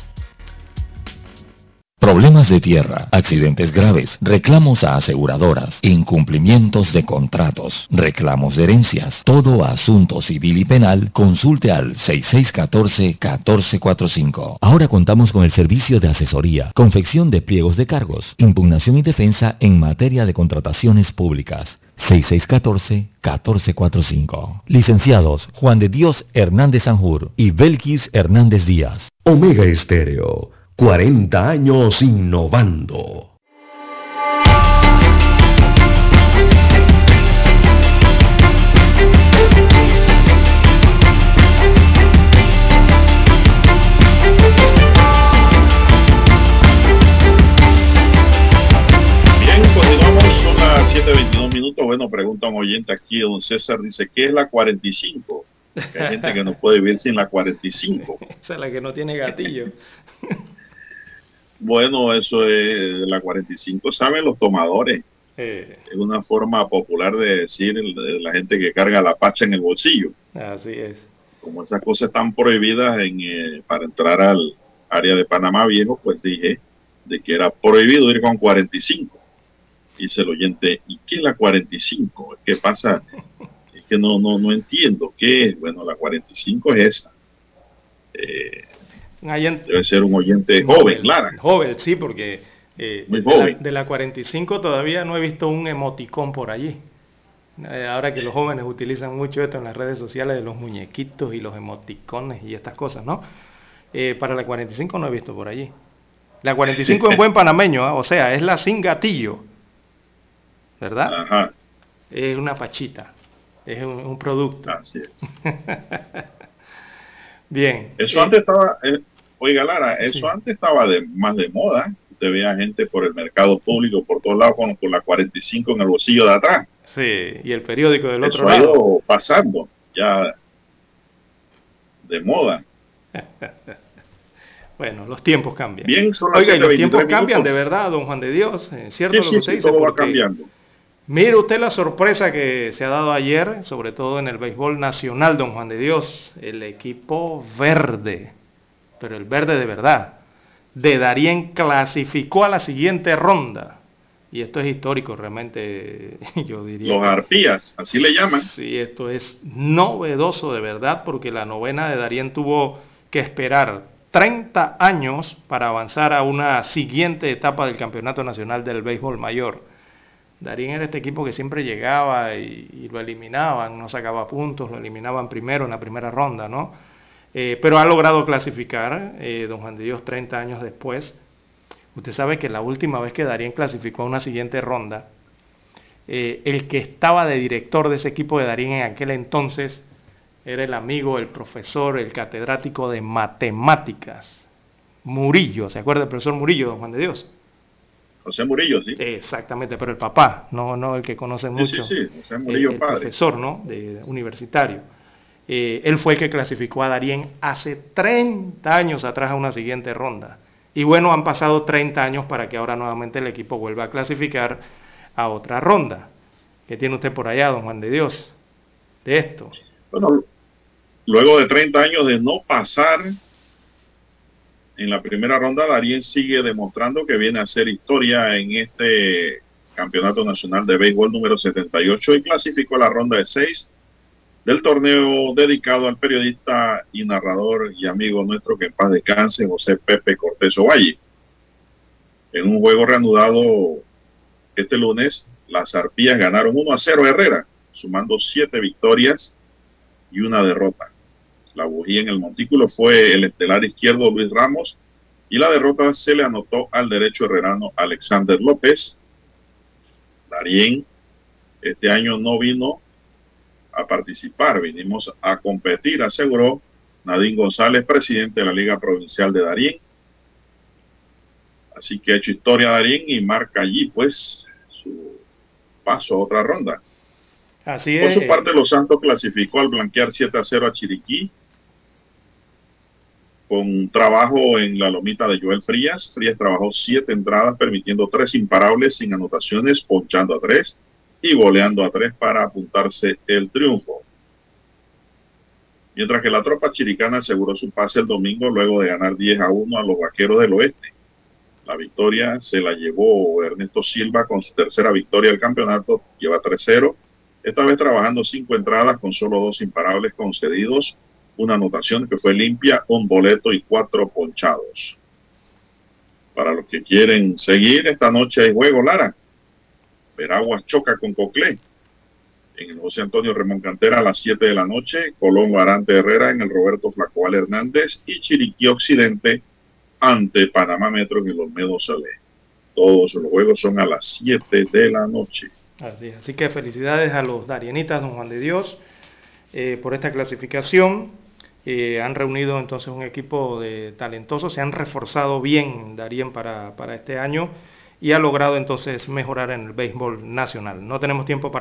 Problemas de tierra, accidentes graves, reclamos a aseguradoras, incumplimientos de contratos, reclamos de herencias, todo asunto civil y penal, consulte al 6614-1445. Ahora contamos con el servicio de asesoría, confección de pliegos de cargos, impugnación y defensa en materia de contrataciones públicas. 6614-1445. Licenciados Juan de Dios Hernández Sanjur y Belkis Hernández Díaz. Omega Estéreo. 40 años innovando. Bien, continuamos, son las 7.22 minutos. Bueno, pregunta un oyente aquí, don César, dice, ¿qué es la 45? Hay gente que no puede vivir sin la 45. Esa es la que no tiene gatillo. bueno, eso es la 45, saben los tomadores. Eh, Es una forma popular de decir de la gente que carga la pacha en el bolsillo. así es. Como esas cosas están prohibidas en, eh, para entrar al área de Panamá Viejo, pues dije de que era prohibido ir con 45. Dice el oyente, ¿y qué es la 45? ¿Qué pasa? Es que no, no, no entiendo. ¿Qué es? Bueno, la 45 es esa. Eh, Un oyente- debe ser un oyente joven, Lara. Joven, sí, porque eh, Muy de, la, joven. de la 45 todavía no he visto un emoticón por allí. Eh, ahora que los jóvenes utilizan mucho esto en las redes sociales de los muñequitos y los emoticones y estas cosas, ¿no? Eh, para la 45 no he visto por allí. La 45 en buen panameño, ¿ah? o sea, es la sin gatillo, ¿verdad? Ajá, Es una pachita, es un, un producto. así es. Bien. Eso antes estaba, oiga Lara, eso antes estaba de, más de moda. Usted veía gente por el mercado público, por todos lados, con, con la 45 en el bolsillo de atrás. Sí, y el periódico del Eso otro ha lado. ido pasando ya de moda. Bueno, los tiempos cambian. Bien, son las Oiga, y los 7:23 tiempos cambian de verdad, don Juan de Dios. eh, ¿Cierto Sí, lo sí, que usted sí, dice? todo va cambiando. Mire usted la sorpresa que se ha dado ayer, sobre todo en el béisbol nacional, don Juan de Dios. El equipo verde, pero el verde de verdad, de Darien clasificó a la siguiente ronda. Y esto es histórico, realmente, yo diría. Los arpías, así le llaman. Sí, esto es novedoso de verdad porque la novena de Darien tuvo que esperar 30 años para avanzar a una siguiente etapa del Campeonato Nacional del Béisbol Mayor. Darien era este equipo que siempre llegaba y, y lo eliminaban, no sacaba puntos, lo eliminaban primero en la primera ronda, ¿no? Eh, pero ha logrado clasificar, eh, don Juan de Dios, 30 años después. Usted sabe que la última vez que Darien clasificó a una siguiente ronda, eh, el que estaba de director de ese equipo de Darín en aquel entonces era el amigo, el profesor, el catedrático de matemáticas, Murillo, ¿se acuerda del profesor Murillo, don Juan de Dios? José Murillo, sí. Exactamente, pero el papá, no, no el que conoce Sí, mucho. sí, sí, José eh, Murillo, el padre. profesor, ¿no? De, de universitario. Eh, él fue el que clasificó a Darien hace 30 años atrás a una siguiente ronda. Y bueno, han pasado 30 años para que ahora nuevamente el equipo vuelva a clasificar a otra ronda. ¿Qué tiene usted por allá, don Juan de Dios? De esto. Bueno, luego de 30 años de no pasar en la primera ronda, Darien sigue demostrando que viene a hacer historia en este Campeonato Nacional de Béisbol número 78 y clasificó a la ronda de 6 del torneo dedicado al periodista y narrador y amigo nuestro que en paz descanse, José Pepe Cortés Ovalle. En un juego reanudado este lunes, las arpías ganaron 1 a 0 a Herrera, sumando 7 victorias y una derrota. La bujía en el montículo fue el estelar izquierdo Luis Ramos y la derrota se le anotó al derecho herrerano Alexander López. Darien este año no vino a participar, vinimos a competir, aseguró Nadine González, presidente de la Liga Provincial de Darien. Así que ha hecho historia Darien y marca allí pues su paso a otra ronda. Así Por es. su parte, Los Santos clasificó al blanquear 7 a 0 a Chiriquí con trabajo en la lomita de Joel Frías. Frías trabajó siete entradas, permitiendo tres imparables sin anotaciones, ponchando a tres y goleando a tres para apuntarse el triunfo. Mientras que la tropa chiricana aseguró su pase el domingo luego de ganar 10 a 1 a los vaqueros del oeste. La victoria se la llevó Ernesto Silva con su tercera victoria del campeonato, lleva 3-0 esta vez trabajando cinco entradas con solo dos imparables concedidos, una anotación que fue limpia, un boleto y cuatro ponchados. Para los que quieren seguir, esta noche hay juego, Lara. Veraguas choca con Coclé. En el José Antonio Ramón Cantera a las 7 de la noche, Colón Barante Herrera en el Roberto Flacoal Hernández y Chiriquí Occidente ante Panamá Metro en el Olmedo Salé. Todos los juegos son a las 7 de la noche. Así. Así que felicidades a los Darienitas, don Juan de Dios, eh, por esta clasificación. Eh, han reunido entonces un equipo de talentosos, se han reforzado bien Darien para, para este año y ha logrado entonces mejorar en el béisbol nacional. No tenemos tiempo para